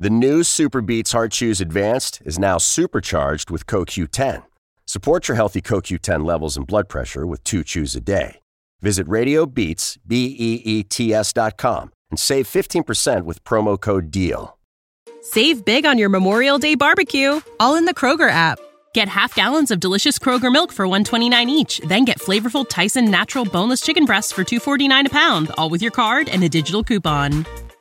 The new SuperBeets Heart Chews Advanced is now supercharged with CoQ10. Support your healthy CoQ10 levels and blood pressure with two chews a day. Visit RadioBeets, B-E-E-T-S dot com and save 15% with promo code DEAL. Save big on your Memorial Day barbecue, all in the Kroger app. Get half gallons of delicious Kroger milk for 129 each, then get flavorful Tyson natural boneless chicken breasts for 249 a pound, all with your card and a digital coupon.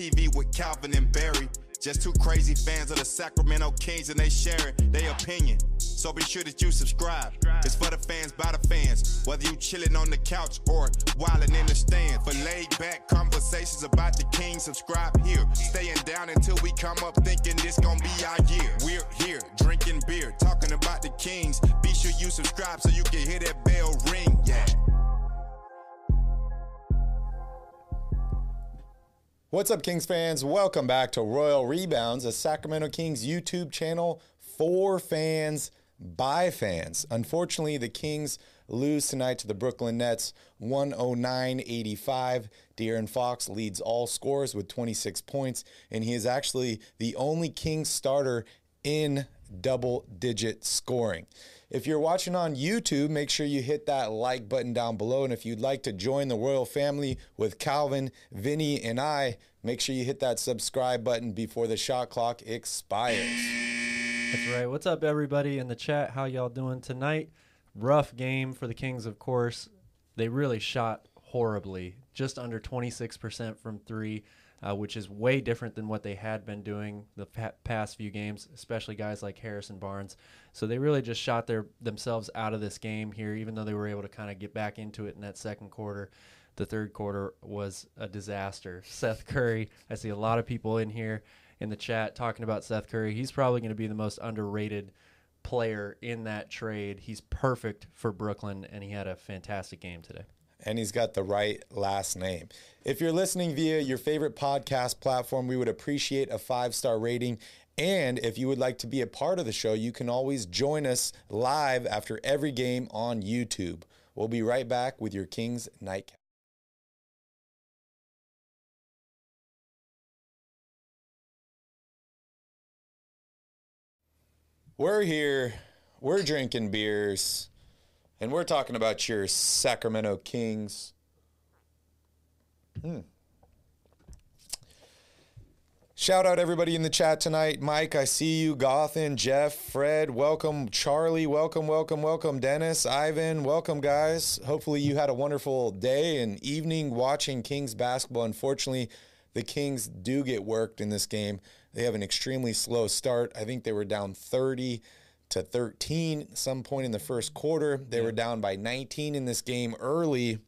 TV with Calvin and Barry. Just two crazy fans of the Sacramento Kings and they sharing their opinion. So be sure that you subscribe. It's for the fans by the fans. Whether you chilling on the couch or wildin' in the stand. For laid back conversations about the Kings, subscribe here. Staying down until we come up thinking this gon' be our year. We're here drinking beer, talking about the Kings. Be sure you subscribe so you can hear that bell ring. Yeah. What's up, Kings fans? Welcome back to Royal Rebounds, a Sacramento Kings YouTube channel for fans by fans. Unfortunately, the Kings lose tonight to the Brooklyn Nets 109 85. De'Aaron Fox leads all scores with 26 points, and he is actually the only Kings starter in double digit scoring. If you're watching on YouTube, make sure you hit that like button down below. And if you'd like to join the royal family with Calvin, Vinny, and I, make sure you hit that subscribe button before the shot clock expires. That's right. What's up, everybody in the chat? How y'all doing tonight? Rough game for the Kings, of course. They really shot horribly, just under 26% from three, uh, which is way different than what they had been doing the pa- past few games, especially guys like Harrison Barnes. So they really just shot their themselves out of this game here, even though they were able to kind of get back into it in that second quarter. The third quarter was a disaster. Seth Curry, I see a lot of people in here in the chat talking about Seth Curry. He's probably going to be the most underrated player in that trade. He's perfect for Brooklyn, and he had a fantastic game today. And he's got the right last name. If you're listening via your favorite podcast platform, we would appreciate a five star rating. And if you would like to be a part of the show, you can always join us live after every game on YouTube. We'll be right back with your Kings Nightcap. We're here, we're drinking beers, and we're talking about your Sacramento Kings. Hmm. Shout out everybody in the chat tonight. Mike, I see you. Gothan, Jeff, Fred, welcome. Charlie, welcome, welcome, welcome. Dennis, Ivan, welcome, guys. Hopefully, you had a wonderful day and evening watching Kings basketball. Unfortunately, the Kings do get worked in this game. They have an extremely slow start. I think they were down 30 to 13 some point in the first quarter. They were down by 19 in this game early.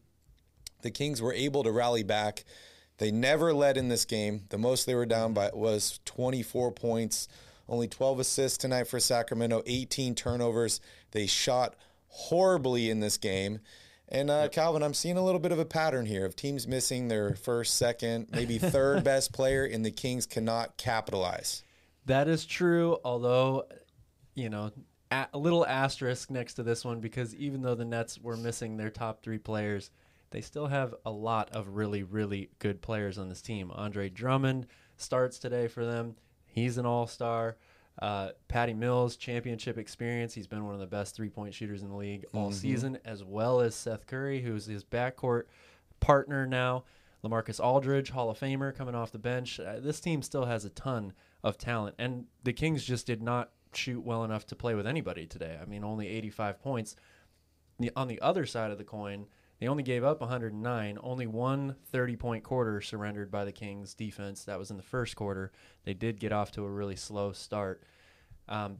The Kings were able to rally back. They never led in this game. The most they were down by was 24 points. Only 12 assists tonight for Sacramento, 18 turnovers. They shot horribly in this game. And uh, Calvin, I'm seeing a little bit of a pattern here of teams missing their first, second, maybe third best player, and the Kings cannot capitalize. That is true, although, you know, a, little asterisk next to this one because even though the Nets were missing their top three players, they still have a lot of really, really good players on this team. Andre Drummond starts today for them. He's an all star. Uh, Patty Mills, championship experience. He's been one of the best three point shooters in the league all season, as well as Seth Curry, who's his backcourt partner now. Lamarcus Aldridge, Hall of Famer, coming off the bench. Uh, this team still has a ton of talent, and the Kings just did not shoot well enough to play with anybody today. I mean, only 85 points. The, on the other side of the coin, they only gave up 109. Only one 30 point quarter surrendered by the Kings defense. That was in the first quarter. They did get off to a really slow start. Um,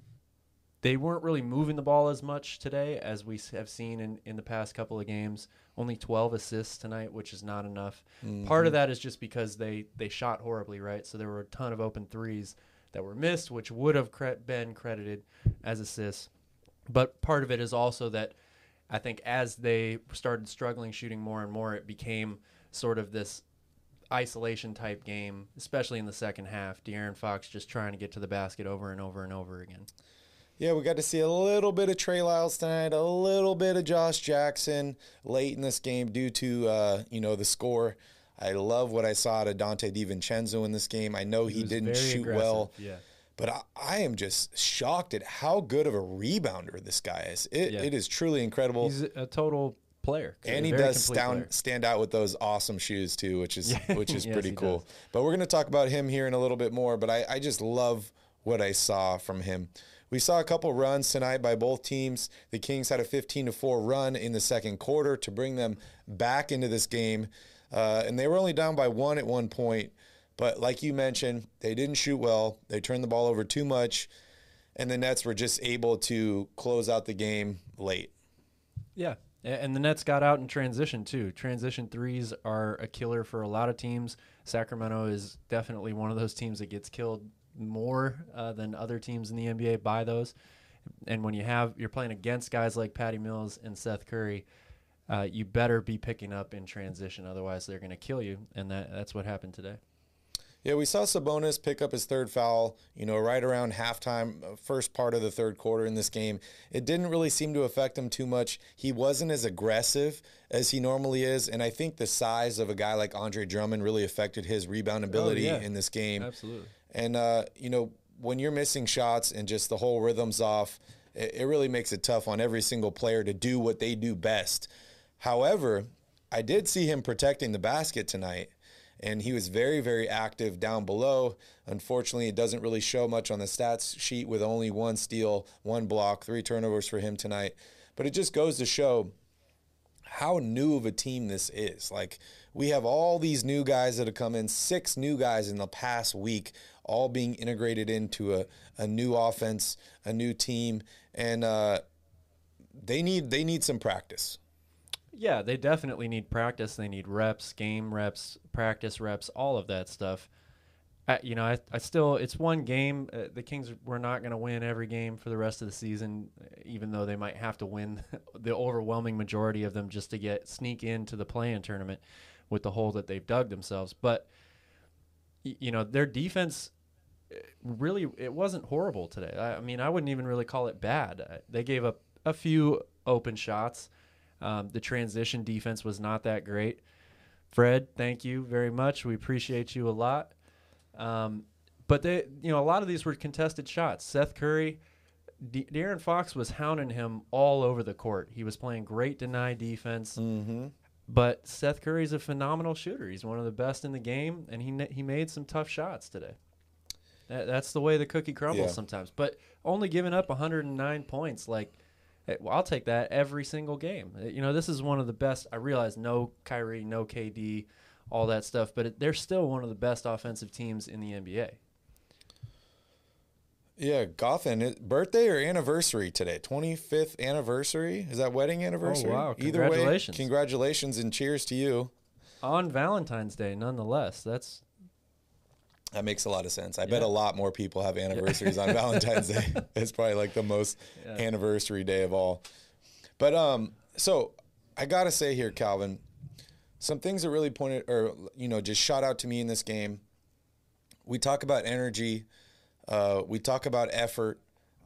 they weren't really moving the ball as much today as we have seen in, in the past couple of games. Only 12 assists tonight, which is not enough. Mm-hmm. Part of that is just because they, they shot horribly, right? So there were a ton of open threes that were missed, which would have cre- been credited as assists. But part of it is also that I think as they started struggling shooting more and more, it became sort of this isolation type game, especially in the second half. De'Aaron Fox just trying to get to the basket over and over and over again. Yeah, we got to see a little bit of Trey Lyles tonight, a little bit of Josh Jackson late in this game due to uh, you know the score. I love what I saw out of Donte DiVincenzo in this game. I know he, he didn't shoot aggressive. well, yeah. but I, I, am just shocked at how good of a rebounder this guy is. It, yeah. it is truly incredible. He's a total player, and he does stand stand out with those awesome shoes too, which is which is yes, pretty cool. Does. But we're going to talk about him here in a little bit more. But I, I just love what I saw from him. We saw a couple runs tonight by both teams. The Kings had a 15 to 4 run in the second quarter to bring them back into this game. Uh, and they were only down by one at one point. But like you mentioned, they didn't shoot well. They turned the ball over too much. And the Nets were just able to close out the game late. Yeah. And the Nets got out in transition too. Transition threes are a killer for a lot of teams. Sacramento is definitely one of those teams that gets killed more uh, than other teams in the NBA by those. And when you have you're playing against guys like Patty Mills and Seth Curry, uh, you better be picking up in transition, otherwise they're going to kill you. And that that's what happened today. Yeah, we saw Sabonis pick up his third foul, you know, right around halftime, uh, first part of the third quarter in this game. It didn't really seem to affect him too much. He wasn't as aggressive as he normally is, and I think the size of a guy like Andre Drummond really affected his rebound ability oh, yeah. in this game. Absolutely. And, uh, you know, when you're missing shots and just the whole rhythm's off, it, it really makes it tough on every single player to do what they do best. However, I did see him protecting the basket tonight, and he was very, very active down below. Unfortunately, it doesn't really show much on the stats sheet with only one steal, one block, three turnovers for him tonight. But it just goes to show how new of a team this is. Like, we have all these new guys that have come in, six new guys in the past week all being integrated into a, a new offense, a new team, and uh, they need they need some practice. Yeah, they definitely need practice. They need reps, game reps, practice reps, all of that stuff. You know, I, I still it's one game. Uh, the Kings were not going to win every game for the rest of the season, even though they might have to win the overwhelming majority of them just to get sneak into the play-in tournament with the hole that they've dug themselves. But you know, their defense eh, really it wasn't horrible today. I, I mean, I wouldn't even really call it bad. Uh, they gave up a few open shots. Um, the transition defense was not that great. Fred, thank you very much. We appreciate you a lot. Um, but they, you know, a lot of these were contested shots. Seth Curry, De- De'Aaron Fox was hounding him all over the court. He was playing great deny defense. Mm-hmm. But Seth Curry's a phenomenal shooter. He's one of the best in the game, and he he made some tough shots today. That, that's the way the cookie crumbles yeah. sometimes. But only giving up 109 points, like I'll take that every single game. Eh, you know, this is one of the best. I realize no Kyrie, no KD, all that stuff, but it, they're still one of the best offensive teams in the NBA. Yeah, Gotham. Birthday or anniversary today? Twenty fifth anniversary. Is that wedding anniversary? Oh wow! Either way, congratulations and cheers to you. On Valentine's Day, nonetheless. That's that makes a lot of sense. I yeah. bet a lot more people have anniversaries on Valentine's Day. It's probably like the most yeah. anniversary day of all. But um, so I gotta say here, Calvin, some things that really pointed or you know just shot out to me in this game. We talk about energy uh, we talk about effort.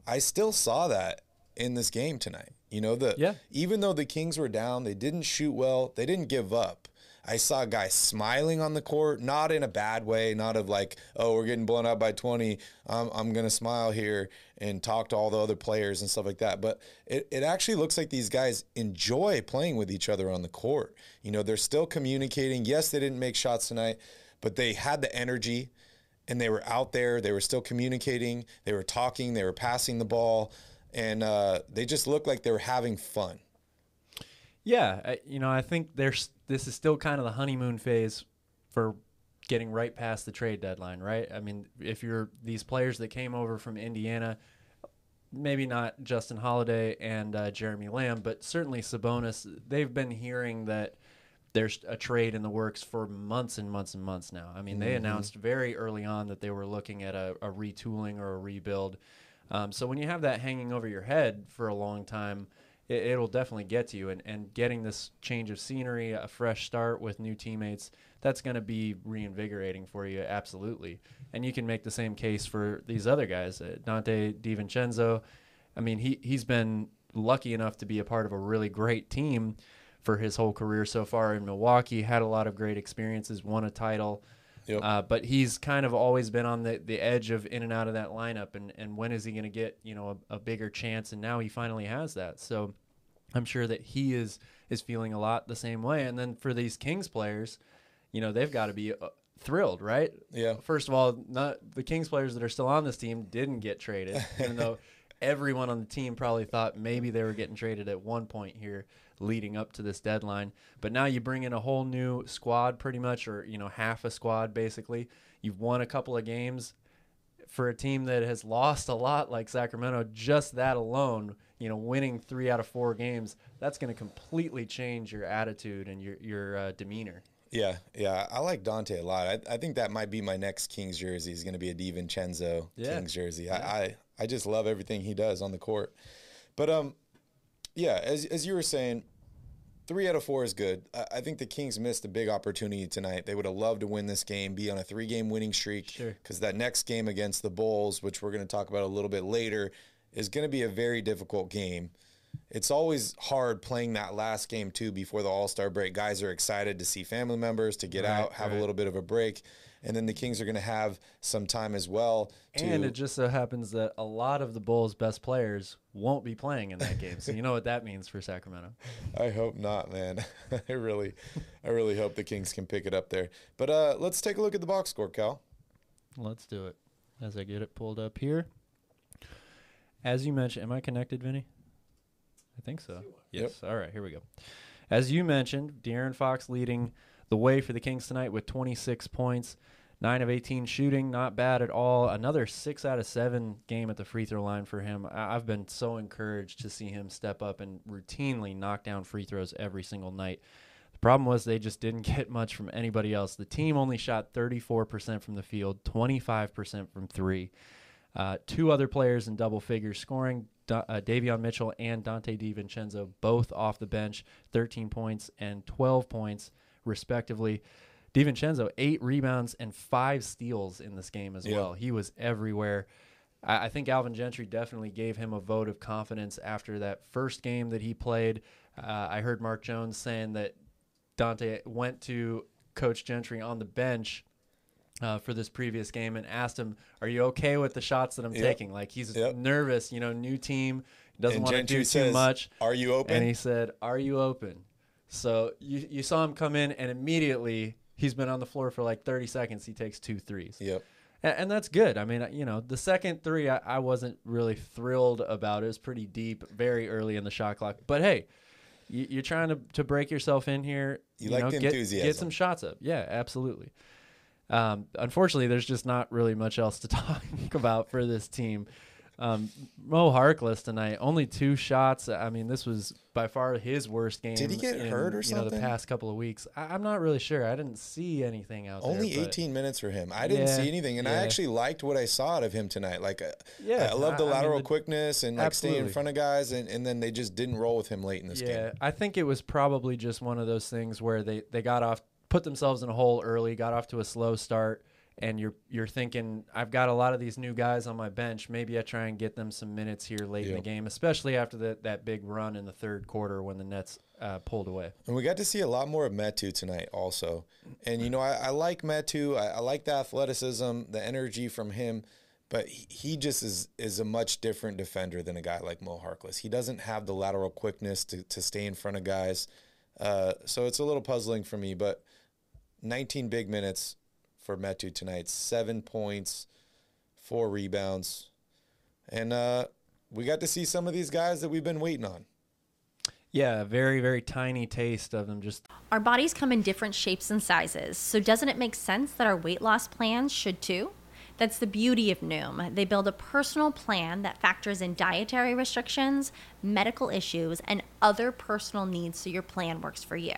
I still saw that in this game tonight. You know, the yeah. even though the Kings were down, they didn't shoot well. They didn't give up. I saw a guy smiling on the court, not in a bad way, not of like, oh, we're getting blown out by 20. I'm, I'm going to smile here and talk to all the other players and stuff like that. But it, it actually looks like these guys enjoy playing with each other on the court. You know, they're still communicating. Yes, they didn't make shots tonight, but they had the energy and they were out there. They were still communicating. They were talking. They were passing the ball, and uh, they just looked like they were having fun. Yeah, I, you know, I think there's this is still kind of the honeymoon phase for getting right past the trade deadline, right? I mean, if you're these players that came over from Indiana, maybe not Justin Holiday and uh, Jeremy Lamb, but certainly Sabonis. They've been hearing that there's a trade in the works for months and months and months now. I mean, they Mm-hmm. announced very early on that they were looking at a, a retooling or a rebuild. Um, so when you have that hanging over your head for a long time, it, it'll definitely get to you. And, and getting this change of scenery, a fresh start with new teammates, that's going to be reinvigorating for you, absolutely. And you can make the same case for these other guys, uh, Donte DiVincenzo. I mean, he he's been lucky enough to be a part of a really great team for his whole career so far in Milwaukee. Had a lot of great experiences, won a title. Yep. Uh, but he's kind of always been on the, the edge of in and out of that lineup, and, and when is he going to get you know a, a bigger chance? And now he finally has that. So I'm sure that he is is feeling a lot the same way. And then for these Kings players, you know they've got to be uh, thrilled, right? Yeah. First of all, not the Kings players that are still on this team didn't get traded, even though everyone on the team probably thought maybe they were getting traded at one point here leading up to this deadline. But now you bring in a whole new squad pretty much or you know half a squad basically. You've won a couple of games for a team that has lost a lot like Sacramento, just that alone, you know, winning 3 out of 4 games, that's going to completely change your attitude and your your uh, demeanor. Yeah, yeah, I like Donte a lot. I, I think that might be my next Kings jersey. Is going to be a DiVincenzo Yeah. Kings jersey. I, I I just love everything he does on the court. But um, yeah, as as you were saying, three out of four is good. I, I think the Kings missed a big opportunity tonight. They would have loved to win this game, be on a three game winning streak. Sure. Because that next game against the Bulls, which we're going to talk about a little bit later, is going to be a very difficult game. It's always hard playing that last game too before the All Star break. Guys are excited to see family members, to get Right, out, have a little bit of a break, and then the Kings are going to have some time as well. To, And it just so happens that a lot of the Bulls' best players won't be playing in that game. So you know what that means for Sacramento. I hope not, man. I really, I really hope the Kings can pick it up there. But uh, let's take a look at the box score, Cal. Let's do it. As I get it pulled up here. As you mentioned, am I connected, Vinny? I think so. Yes. All right, here we go. As you mentioned, De'Aaron Fox leading the way for the Kings tonight with 26 points, 9 of 18 shooting, not bad at all. Another 6 out of 7 game at the free throw line for him. I- I've been so encouraged to see him step up and routinely knock down free throws every single night. The problem was they just didn't get much from anybody else. The team only shot 34% from the field, 25% from three. Uh, two other players in double figures scoring, Da- uh, Davion Mitchell and Donte DiVincenzo, both off the bench, 13 points and 12 points, respectively. DiVincenzo, eight rebounds and five steals in this game as Yeah. well. He was everywhere. I, I think Alvin Gentry definitely gave him a vote of confidence after that first game that he played. Uh, I heard Mark Jones saying that Donte went to Coach Gentry on the bench uh, for this previous game and asked him, "Are you okay with the shots that I'm Yep. taking?" Like he's Yep. nervous, you know, new team, doesn't And want to do says, too much. "Are you open?" And he said, "Are you open?" So you you saw him come in, and immediately he's been on the floor for like 30 seconds. He takes two threes. Yep. A- And that's good. I mean, you know, the second three, I, I wasn't really thrilled about. It was pretty deep, very early in the shot clock. But hey, you, you're trying to, to break yourself in here. You like know, the get, enthusiasm. Get some shots up. Yeah, absolutely. Um, unfortunately, there's just not really much else to talk about for this team. Um, Mo Harkless tonight, only two shots. I mean, this was by far his worst game. Did he get in, hurt or You know, the past couple of weeks. I, I'm not really sure. I didn't see anything out Only there. but- 18 minutes for him. I didn't Yeah, see anything, and I actually liked what I saw out of him tonight. Like, uh, Yeah, I love the I- I mean, lateral the- quickness and like staying in front of guys, and, and then they just didn't roll with him late in this yeah, game. I think it was probably just one of those things where they, they got off, put themselves in a hole early, got off to a slow start, and you're you're thinking, I've got a lot of these new guys on my bench. Maybe I try and get them some minutes here late in the game, especially after that that big run in the third quarter when the Nets uh, pulled away. And we got to see a lot more of Metu tonight, also. And you know, I, I like Metu. I, I like the athleticism, the energy from him, but he, he just is is a much different defender than a guy like Mo Harkless. He doesn't have the lateral quickness to, to stay in front of guys. Uh, so it's a little puzzling for me. But 19 big minutes for Metu tonight, seven points, four rebounds, and uh, we got to see some of these guys that we've been waiting on. Yeah, a very very tiny taste of them. Just Our bodies come in different shapes and sizes, so doesn't it make sense that our weight loss plans should too? That's the beauty of Noom. They build a personal plan that factors in dietary restrictions, medical issues, and other personal needs so your plan works for you.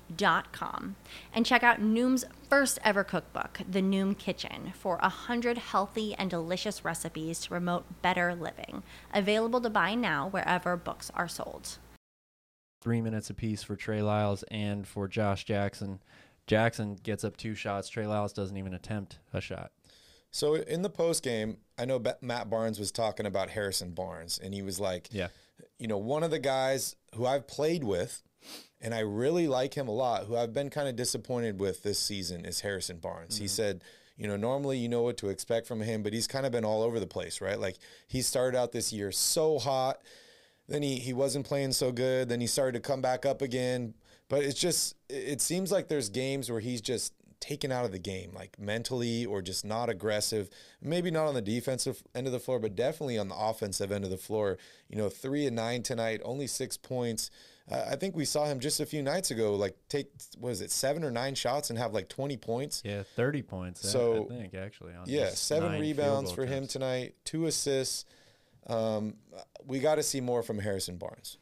noom.com and check out Noom's first ever cookbook, The Noom Kitchen, for 100 healthy and delicious recipes to promote better living. Available to buy now wherever books are sold. Three minutes apiece for Trey Lyles and for Josh Jackson. Jackson gets up two shots. Trey Lyles doesn't even attempt a shot. So in the post game, I know Matt Barnes was talking about Harrison Barnes, and he was like, "Yeah, you know, one of the guys who I've played with and I really like him a lot. Who I've been kind of disappointed with this season is Harrison Barnes. Mm-hmm. He said, you know, normally you know what to expect from him, but he's kind of been all over the place, right? Like he started out this year so hot, then he he wasn't playing so good, then he started to come back up again. But it's just it seems like there's games where he's just taken out of the game, like mentally or just not aggressive. Maybe not on the defensive end of the floor, but definitely on the offensive end of the floor. You know, three and nine tonight, only six points. Uh, I think we saw him just a few nights ago, like take was it seven or nine shots and have like twenty points. Yeah, thirty points. So I think actually. yeah, seven rebounds for him tonight, two assists. Um, we got to see more from Harrison Barnes.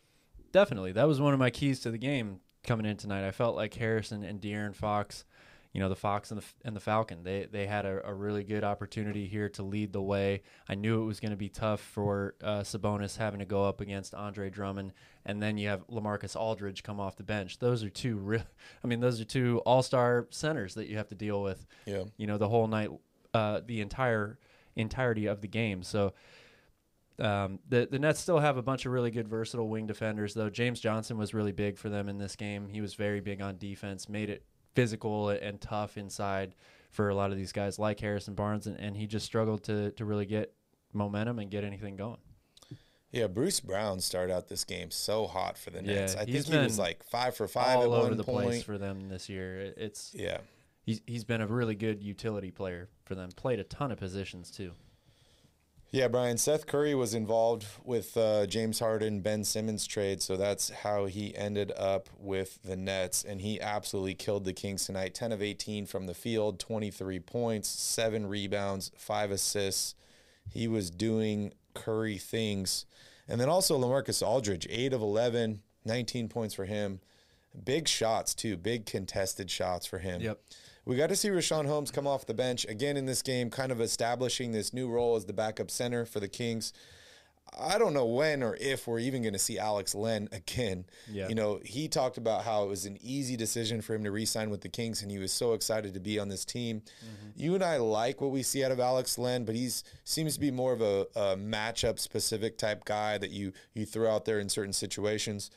Definitely, that was one of my keys to the game coming in tonight. I felt like Harrison and De'Aaron Fox you know the Fox and the and the Falcon. They they had a, a really good opportunity here to lead the way. I knew it was going to be tough for uh, Sabonis having to go up against Andre Drummond, and then you have Lamarcus Aldridge come off the bench. Those are two real. I mean, those are two All Star centers that you have to deal with. Yeah. You know the whole night, uh, the entire entirety of the game. So. Um, the the Nets still have a bunch of really good versatile wing defenders though. James Johnson was really big for them in this game. He was very big on defense, made it physical and tough inside for a lot of these guys like Harrison Barnes, and, and he just struggled to to really get momentum and get anything going. Yeah, Bruce Brown started out this game so hot for the Nets. Yeah, I think he was like five for five all at over one the point. place for them this year. It's yeah, he's he's been a really good utility player for them. Played a ton of positions too. Yeah, Brian. Seth Curry was involved with uh, James Harden, Ben Simmons trade, so that's how he ended up with the Nets, and he absolutely killed the Kings tonight. Ten of eighteen from the field, twenty three points, seven rebounds, five assists. He was doing Curry things, and then also Lamarcus Aldridge, eight of 11, 19 points for him. Big shots too, big contested shots for him. Yep. We got to see Richaun Holmes come off the bench again in this game, kind of establishing this new role as the backup center for the Kings. I don't know when or if we're even going to see Alex Len again. Yeah. You know, he talked about how it was an easy decision for him to re-sign with the Kings, and he was so excited to be on this team. Mm-hmm. You and I like what we see out of Alex Len, but he seems to be more of a, a matchup specific type guy that you you throw out there in certain situations.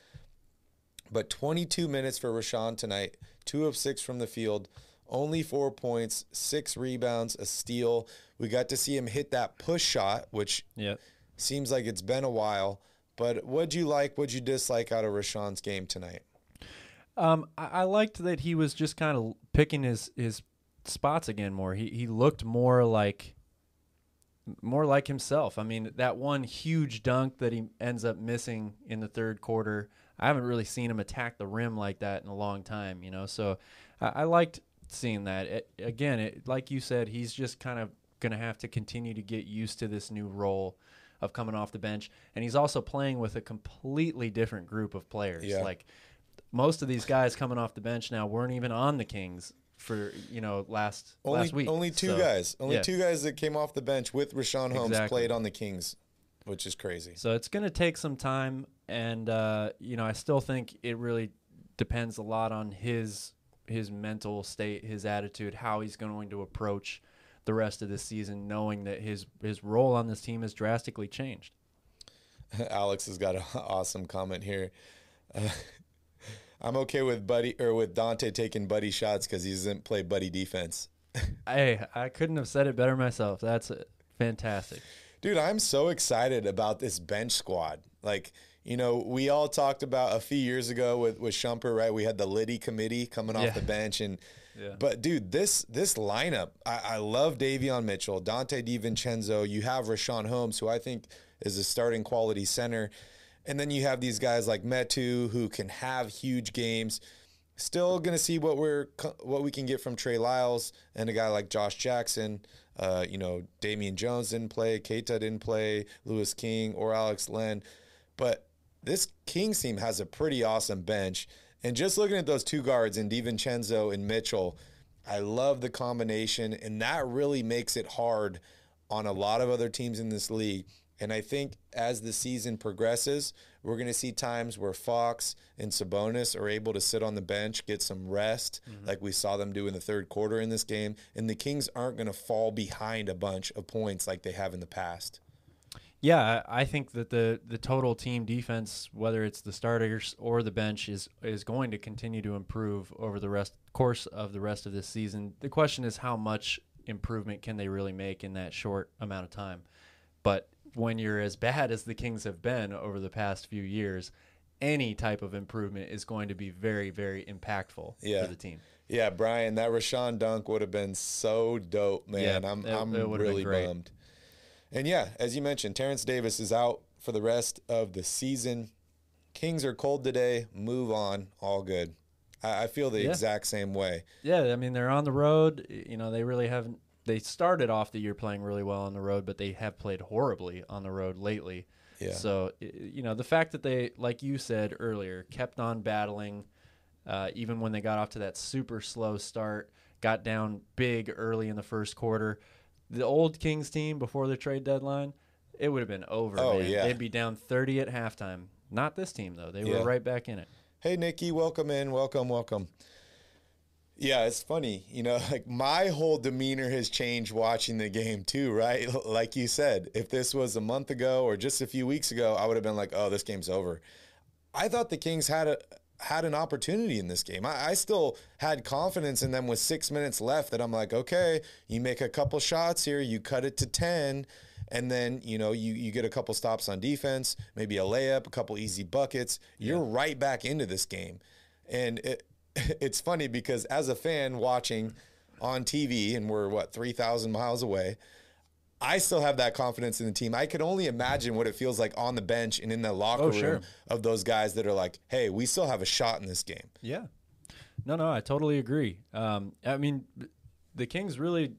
But 22 minutes for Richaun tonight, two of six from the field only four points, six rebounds, a steal. We got to see him hit that push shot, which yep. seems like it's been a while. But what'd you like? What'd you dislike out of Richaun's game tonight? Um, I, I liked that he was just kind of picking his his spots again more. He he looked more like more like himself. I mean, that one huge dunk that he ends up missing in the third quarter. I haven't really seen him attack the rim like that in a long time, you know. So I, I liked seeing that. It, again, it, like you said, he's just kind of going to have to continue to get used to this new role of coming off the bench. And he's also playing with a completely different group of players. Yeah. Like most of these guys coming off the bench now weren't even on the Kings for you know last only, last week. Only two so, guys. Only yeah. two guys that came off the bench with Richaun Holmes exactly. played on the Kings, which is crazy. So it's going to take some time, and uh, you know I still think it really depends a lot on his his mental state, his attitude, how he's going to approach the rest of the season, knowing that his his role on this team has drastically changed. Alex has got an awesome comment here. Uh, I'm okay with Buddy or with Donte taking Buddy shots because he doesn't play Buddy defense. Hey, I couldn't have said it better myself. That's uh, fantastic. Dude, I'm so excited about this bench squad. Like, you know, we all talked about a few years ago with with Shumpert, right? We had the Liddy committee coming off Yeah. the bench, and Yeah. but dude, this this lineup, I, I love Davion Mitchell, Donte DiVincenzo. You have Richaun Holmes, who I think is a starting quality center, and then you have these guys like Metu who can have huge games. Still gonna see what we're what we can get from Trey Lyles and a guy like Josh Jackson. Uh, you know, Damian Jones didn't play, Keita didn't play, Louis King or Alex Len, but this Kings team has a pretty awesome bench. And just looking at those two guards in DiVincenzo and Mitchell, I love the combination, and that really makes it hard on a lot of other teams in this league. And I think as the season progresses, we're going to see times where Fox and Sabonis are able to sit on the bench, get some rest, mm-hmm. like we saw them do in the third quarter in this game. And the Kings aren't going to fall behind a bunch of points like they have in the past. Yeah, I think that the the total team defense, whether it's the starters or the bench, is is going to continue to improve over the rest course of the rest of this season. The question is how much improvement can they really make in that short amount of time? But when you're as bad as the Kings have been over the past few years, any type of improvement is going to be very, very impactful Yeah. for the team. Yeah, Brian, that Richaun dunk would have been so dope, man. Yeah, I'm it- I'm it really bummed. And yeah, as you mentioned, Terrence Davis is out for the rest of the season. Kings are cold today. Move on. All good. I, I feel the Yeah. exact same way. Yeah, I mean they're on the road. You know they really haven't. They started off the year playing really well on the road, but they have played horribly on the road lately. Yeah. So you know the fact that they, like you said earlier, kept on battling, uh, even when they got off to that super slow start, got down big early in the first quarter. The old Kings team before the trade deadline, it would have been over. Oh, man. yeah. they'd be down thirty at halftime. Not this team though; they Yeah. were right back in it. Hey, Nikki, welcome in. Welcome, welcome. Yeah, it's funny. You know, like my whole demeanor has changed watching the game too, right? Like you said, if this was a month ago or just a few weeks ago, I would have been like, oh, this game's over. I thought the Kings had a had an opportunity in this game. I, I still had confidence in them with six minutes left that I'm like, okay, you make a couple shots here, you cut it to ten, and then you know you you get a couple stops on defense, maybe a layup, a couple easy buckets. You're right back into this game, and it, it's funny because as a fan watching on TV, and we're what three thousand miles away. I still have that confidence in the team. I can only imagine what it feels like on the bench and in the locker Oh, room sure. of those guys that are like, "Hey, we still have a shot in this game." Yeah. No, no, I totally agree. Um, I mean, the Kings really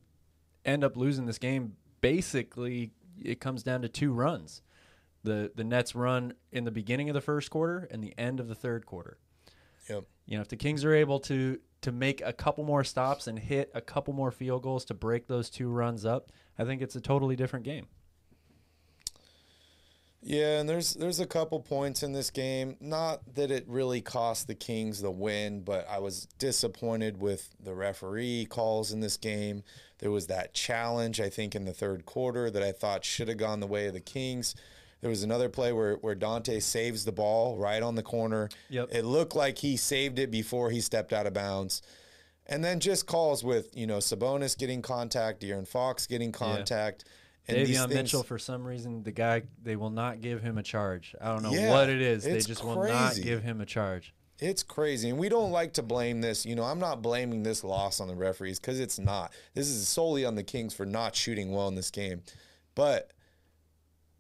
end up losing this game. Basically, it comes down to two runs. The the Nets run in the beginning of the first quarter and the end of the third quarter. Yep. You know, if the Kings are able to to make a couple more stops and hit a couple more field goals to break those two runs up, I think it's a totally different game. Yeah, and there's there's a couple points in this game. Not that it really cost the Kings the win, but I was disappointed with the referee calls in this game. There was that challenge, I think, in the third quarter that I thought should have gone the way of the Kings. There was another play where, where Donte saves the ball right on the corner. Yep. It looked like he saved it before he stepped out of bounds. And then just calls with, you know, Sabonis getting contact, De'Aaron Fox getting contact. And these Davion things- Mitchell, for some reason, the guy they will not give him a charge. I don't know Yeah, what it is. They just will not give him a charge. It's crazy. And we don't like to blame this. You know, I'm not blaming this loss on the referees because it's not. This is solely on the Kings for not shooting well in this game. But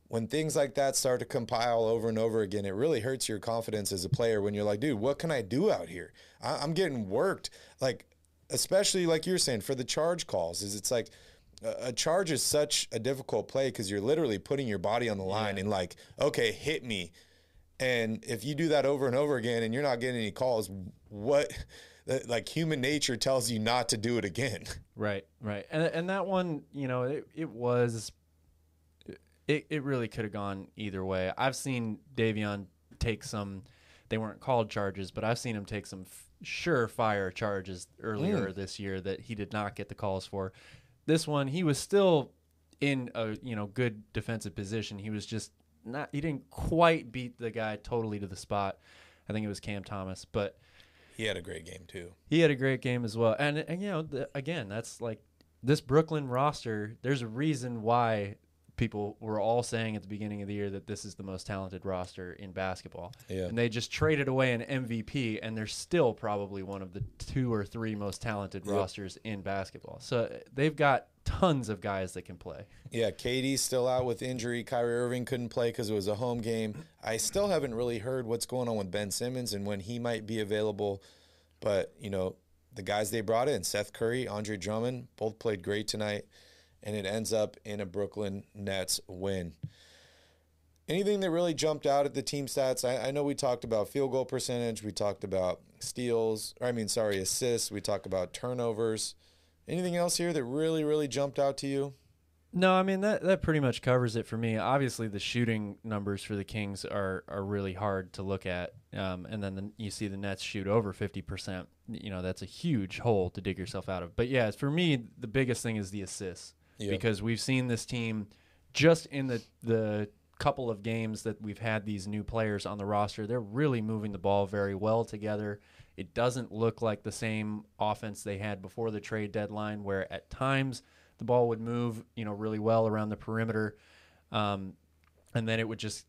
when things like that start to compile over and over again, it really hurts your confidence as a player when you're like, dude, what can I do out here? I- I'm getting worked. Like, especially like you're saying for the charge calls, is it's like a, a charge is such a difficult play because you're literally putting your body on the line and like, okay, hit me. And if you do that over and over again and you're not getting any calls, what like human nature tells you not to do it again. Right, right, and and that one, you know, it, it was, it it really could have gone either way. I've seen Davion take some, they weren't called charges, but I've seen him take some f- surefire charges earlier this year that he did not get the calls for. This one, he was still in a you know good defensive position. He was just not. He didn't quite beat the guy totally to the spot. I think it was Cam Thomas, but He had a great game too. He had a great game as well. And and you know, the, again, that's like this Brooklyn roster. There's a reason why people were all saying at the beginning of the year that this is the most talented roster in basketball. Yeah. And they just traded away an MVP, and they're still probably one of the two or three most talented Yep. rosters in basketball. So uh, they've got tons of guys that can play. Yeah, KD's still out with injury. Kyrie Irving couldn't play because it was a home game. I still haven't really heard what's going on with Ben Simmons and when he might be available. But, you know, the guys they brought in, Seth Curry, Andre Drummond, both played great tonight. And it ends up in a Brooklyn Nets win. Anything that really jumped out at the team stats? I, I know we talked about field goal percentage. We talked about steals, I mean, sorry, assists. We talked about turnovers. Anything else here that really, really jumped out to you? No, I mean that that pretty much covers it for me. Obviously, the shooting numbers for the Kings are are really hard to look at, um, and then the, you see the Nets shoot over fifty percent. You know that's a huge hole to dig yourself out of. But yeah, for me, the biggest thing is the assists Yeah. because we've seen this team just in the the couple of games that we've had these new players on the roster. They're really moving the ball very well together. It doesn't look like the same offense they had before the trade deadline, where at times the ball would move, you know, really well around the perimeter, um, and then it would just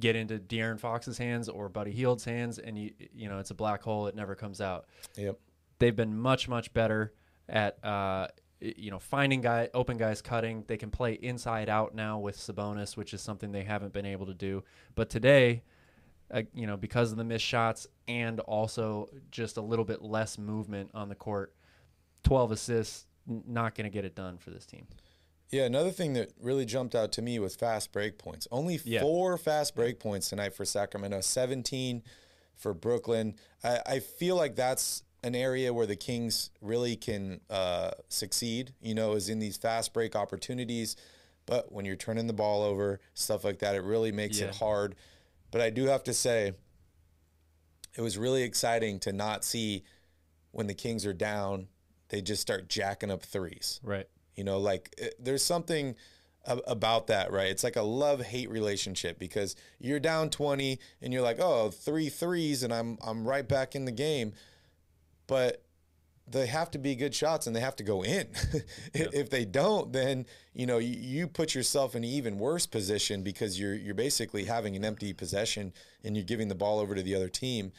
get into De'Aaron Fox's hands or Buddy Hield's hands, and you you know it's a black hole. It never comes out. Yep. They've been much much better at uh, you know finding guy open guys cutting. They can play inside out now with Sabonis, which is something they haven't been able to do. But today. Uh, you know, because of the missed shots and also just a little bit less movement on the court, 12 assists, n- not going to get it done for this team. Yeah, another thing that really jumped out to me was fast break points. Only Yeah. four fast break points tonight for Sacramento, 17 for Brooklyn. I, I feel like that's an area where the Kings really can uh, succeed, you know, is in these fast break opportunities. But when you're turning the ball over, stuff like that, it really makes Yeah. it hard. But I do have to say, it was really exciting to not see when the Kings are down, they just start jacking up threes. Right. You know, like it, there's something about that, right? It's like a love hate relationship because you're down 20 and you're like, oh, three threes, and I'm I'm right back in the game. But they have to be good shots and they have to go in. if if they don't, then you know you, you put yourself in an even worse position because you're you're basically having an empty possession and you're giving the ball over to the other team.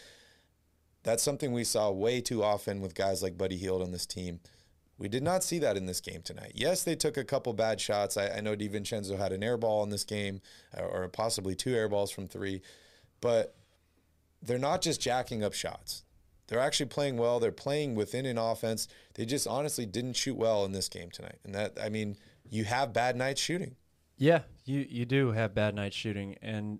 That's something we saw way too often with guys like Buddy Hield on this team. We did not see that in this game tonight. Yes, they took a couple bad shots. I, I know DiVincenzo had an air ball in this game, uh, or possibly two air balls from three, but they're not just jacking up shots. They're actually playing well. They're playing within an offense. They just honestly didn't shoot well in this game tonight. And that, I mean, you have bad nights shooting. Yeah, you you do have bad night shooting, and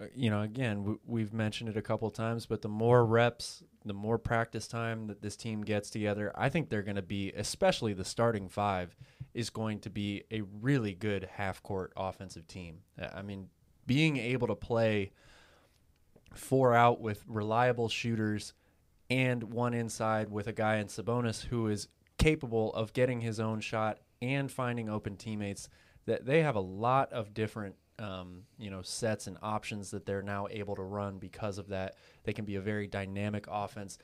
uh, you know, again, w- we've mentioned it a couple times, but the more reps, the more practice time that this team gets together, I think they're going to be, especially the starting five, is going to be a really good half court offensive team. Uh, I mean, being able to play four out with reliable shooters and one inside with a guy in Sabonis who is capable of getting his own shot and finding open teammates. That they have a lot of different um, you know sets and options that they're now able to run because of that. They can be a very dynamic offense.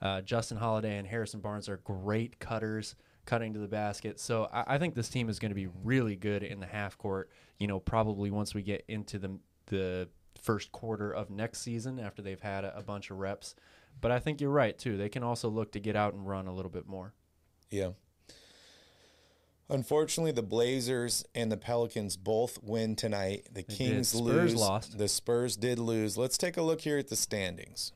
Uh, Justin Holiday and Harrison Barnes are great cutters, cutting to the basket. So I, I think this team is going to be really good in the half court. You know, probably once we get into the the first quarter of next season after they've had a, a bunch of reps. But I think you're right too. They can also look to get out and run a little bit more. Yeah. Unfortunately, the Blazers and the Pelicans both win tonight. The They Kings did. Spurs lose. lost. The Spurs did lose. Let's take a look here at the standings.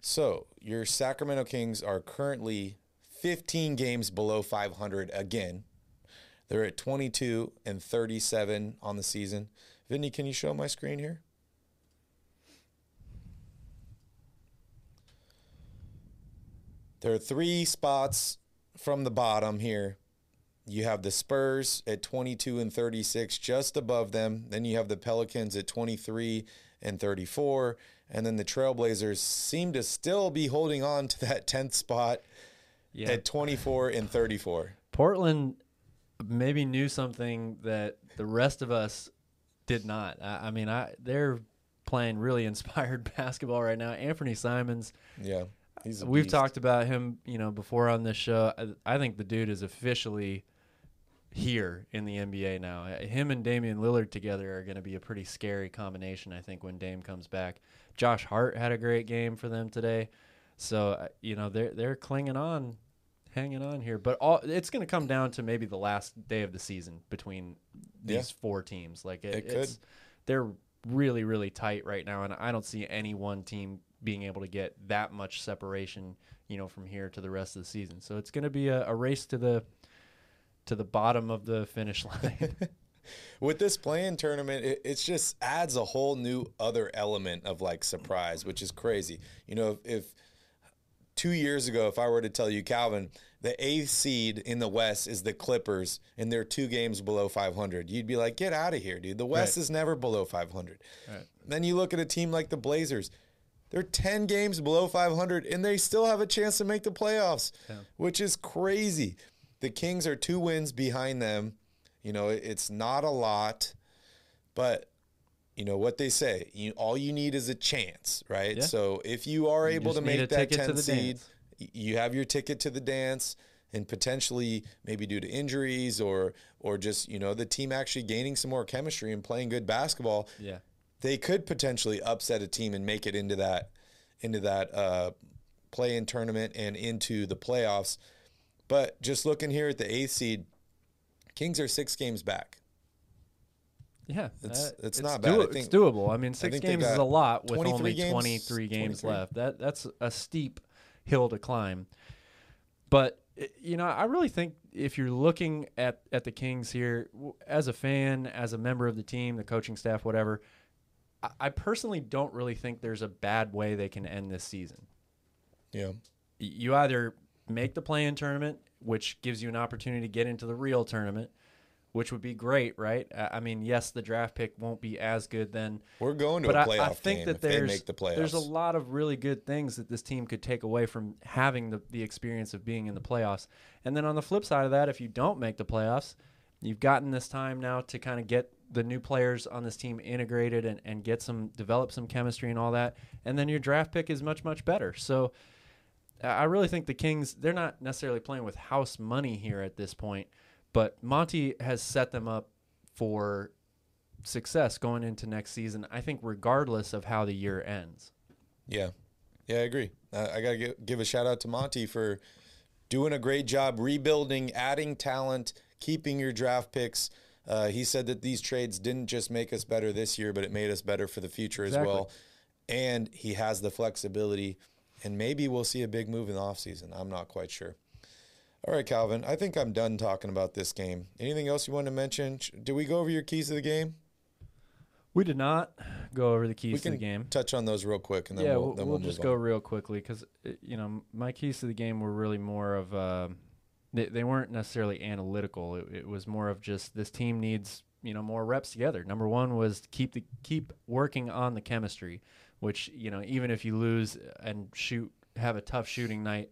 So, your Sacramento Kings are currently 15 games below 500 again. They're at 22 and 37 on the season. Vinny, can you show my screen here? There are three spots from the bottom here. You have the Spurs at 22 and 36, just above them. Then you have the Pelicans at 23 and 34. And then the Trailblazers seem to still be holding on to that 10th spot Yeah. at 24 and 34. Portland maybe knew something that the rest of us did not. I, I mean, I they're playing really inspired basketball right now. Anfernee Simons, Yeah. We've beast. talked about him, you know, before on this show. I, I think the dude is officially here in the NBA now. Uh, Him and Damian Lillard together are going to be a pretty scary combination, I think, when Dame comes back. Josh Hart had a great game for them today. So, uh, you know, they're they're clinging on, hanging on here. But all it's going to come down to maybe the last day of the season between Yeah. these four teams. Like it, It could. it's they're really really tight right now and I don't see any one team being able to get that much separation, you know, from here to the rest of the season. So it's going to be a, a race to the to the bottom of the finish line. with this play-in tournament, it, it's just adds a whole new other element of like surprise, which is crazy. You know, if, if two years ago, if I were to tell you, Calvin, the eighth seed in the West is the Clippers, and they're two games below 500, you'd be like, get out of here, dude. The West Right. is never below 500. Then you look at a team like the Blazers. They're 10 games below 500 and they still have a chance to make the playoffs, which is crazy. The Kings are two wins behind them. You know, it's not a lot, but you know what they say, you all you need is a chance, right? Yeah. So if you are You able to make that ticket 10 seed, dance. you have your ticket to the dance and potentially maybe due to injuries or or just, you know, the team actually gaining some more chemistry and playing good basketball, yeah. They could potentially upset a team and make it into that into that uh, play-in tournament and into the playoffs. But just looking here at the eighth seed, Kings are six games back. Yeah, It's- uh, it's not bad. I it's doable. I mean, six think they games is a lot with 23 only games? 23 games 23? left. That that's a steep hill to climb. But you know, I really think if you're looking at at the Kings here as a fan, as a member of the team, the coaching staff, whatever, I, I personally don't really think there's a bad way they can end this season. Yeah. You either make the play-in tournament, which gives you an opportunity to get into the real tournament, which would be great, right? I I mean, yes, the draft pick won't be as good then. We're going to But a I, playoff I think game that if they there's make the playoffs. there's a lot of really good things that this team could take away from having the, the experience of being in the playoffs. And then on the flip side of that, if you don't make the playoffs, you've gotten this time now to kind of get the new players on this team integrated and, and get some develop some chemistry and all that. And then your draft pick is much, much better. So I really think the Kings, they're not necessarily playing with house money here at this point, but Monte has set them up for success going into next season, I think, regardless of how the year ends. Yeah, yeah, I agree. I gotta give, give a shout out to Monte for doing a great job rebuilding, adding talent, keeping your draft picks. Uh, he said that these trades didn't just make us better this year, but it made us better for the future Exactly. as well. And he has the flexibility, and maybe we'll see a big move in the offseason. I'm not quite sure. All right, Calvin, I think I'm done talking about this game. Anything else you want to mention? Did we go over your keys to the game? We did not go over the keys to the game. touch on those real quick, and then yeah, we'll, then we'll we'll just go on. real quickly because you know my keys to the game were really more of uh, they they weren't necessarily analytical. It, it was more of just this team needs you know more reps together. Number one was keep the keep working on the chemistry, which you know even if you lose and shoot have a tough shooting night,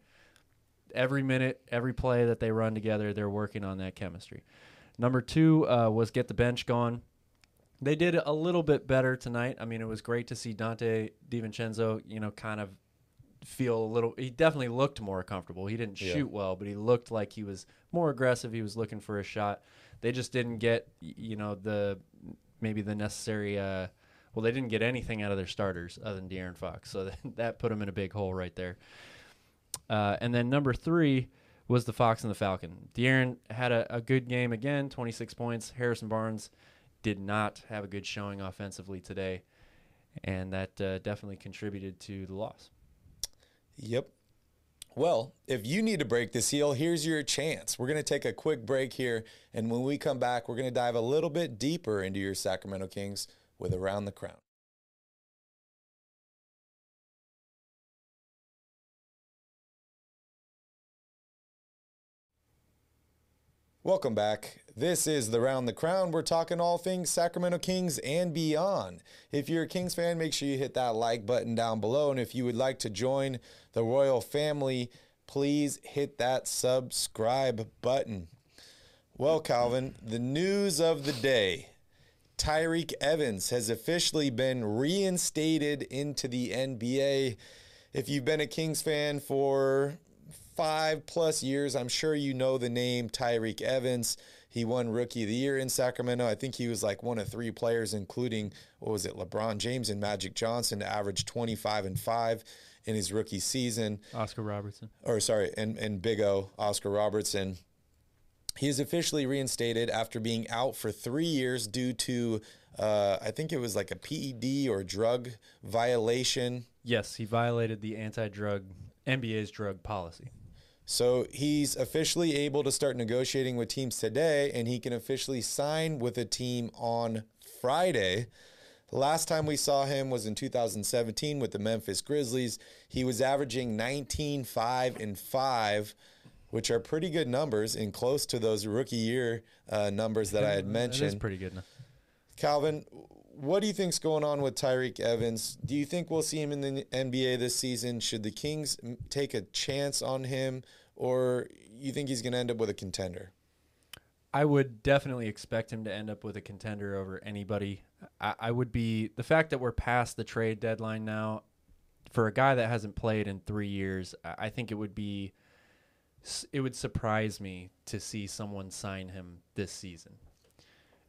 every minute, every play that they run together, they're working on that chemistry. Number two uh, was get the bench going. They did a little bit better tonight. I mean, it was great to see Donte DiVincenzo, you know, kind of feel a little. He definitely looked more comfortable. He didn't Yeah. shoot well, but he looked like he was more aggressive. He was looking for a shot. They just didn't get, you know, the maybe the necessary. Uh, well, they didn't get anything out of their starters other than De'Aaron Fox, so that, that put them in a big hole right there. Uh, and then number three was the Fox and the Falcon. De'Aaron had a, a good game again, 26 points. Harrison Barnes did not have a good showing offensively today, and that uh, definitely contributed to the loss. Yep. Well, if you need to break the seal, here's your chance. We're going to take a quick break here, and when we come back, we're going to dive a little bit deeper into your Sacramento Kings with Around the Crown. Welcome back. This is the Round the Crown. We're talking all things Sacramento Kings and beyond. If you're a Kings fan, make sure you hit that like button down below. And if you would like to join the royal family, please hit that subscribe button. Well, Calvin, the news of the day Tyreke Evans has officially been reinstated into the NBA. if you've been a Kings fan for five plus years, I'm sure you know the name Tyreke Evans. He won Rookie of the Year in Sacramento. I think he was like one of three players, including what was it, LeBron James and Magic Johnson, to average 25 and five in his rookie season. Oscar Robertson. Or sorry, and and Big O, Oscar Robertson. He is officially reinstated after being out for three years due to, uh, I think it was like a PED or drug violation. Yes, he violated the anti-drug NBA's drug policy. So he's officially able to start negotiating with teams today, and he can officially sign with a team on Friday. The last time we saw him was in 2017 with the Memphis Grizzlies. He was averaging 19, 5, and 5, which are pretty good numbers and close to those rookie year uh, numbers that I had mentioned. That is pretty good. Calvin, what do you think's going on with Tyreke Evans? Do you think we'll see him in the NBA this season? Should the Kings take a chance on him, or you think he's going to end up with a contender? I would definitely expect him to end up with a contender over anybody. I, I would be the fact that we're past the trade deadline now. For a guy that hasn't played in three years, I think it would be it would surprise me to see someone sign him this season,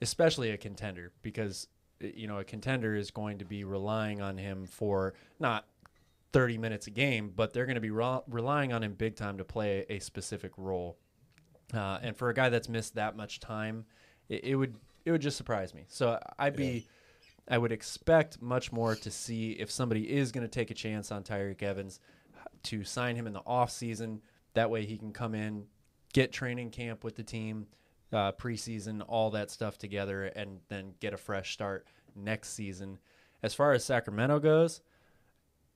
especially a contender, because you know a contender is going to be relying on him for not 30 minutes a game, but they're going to be re- relying on him big time to play a specific role. Uh, and for a guy that's missed that much time, it, it would it would just surprise me. So I'd be I would expect much more to see if somebody is going to take a chance on Tyreke Evans to sign him in the off season. That way he can come in, get training camp with the team, uh, preseason, all that stuff together, and then get a fresh start next season. As far as Sacramento goes,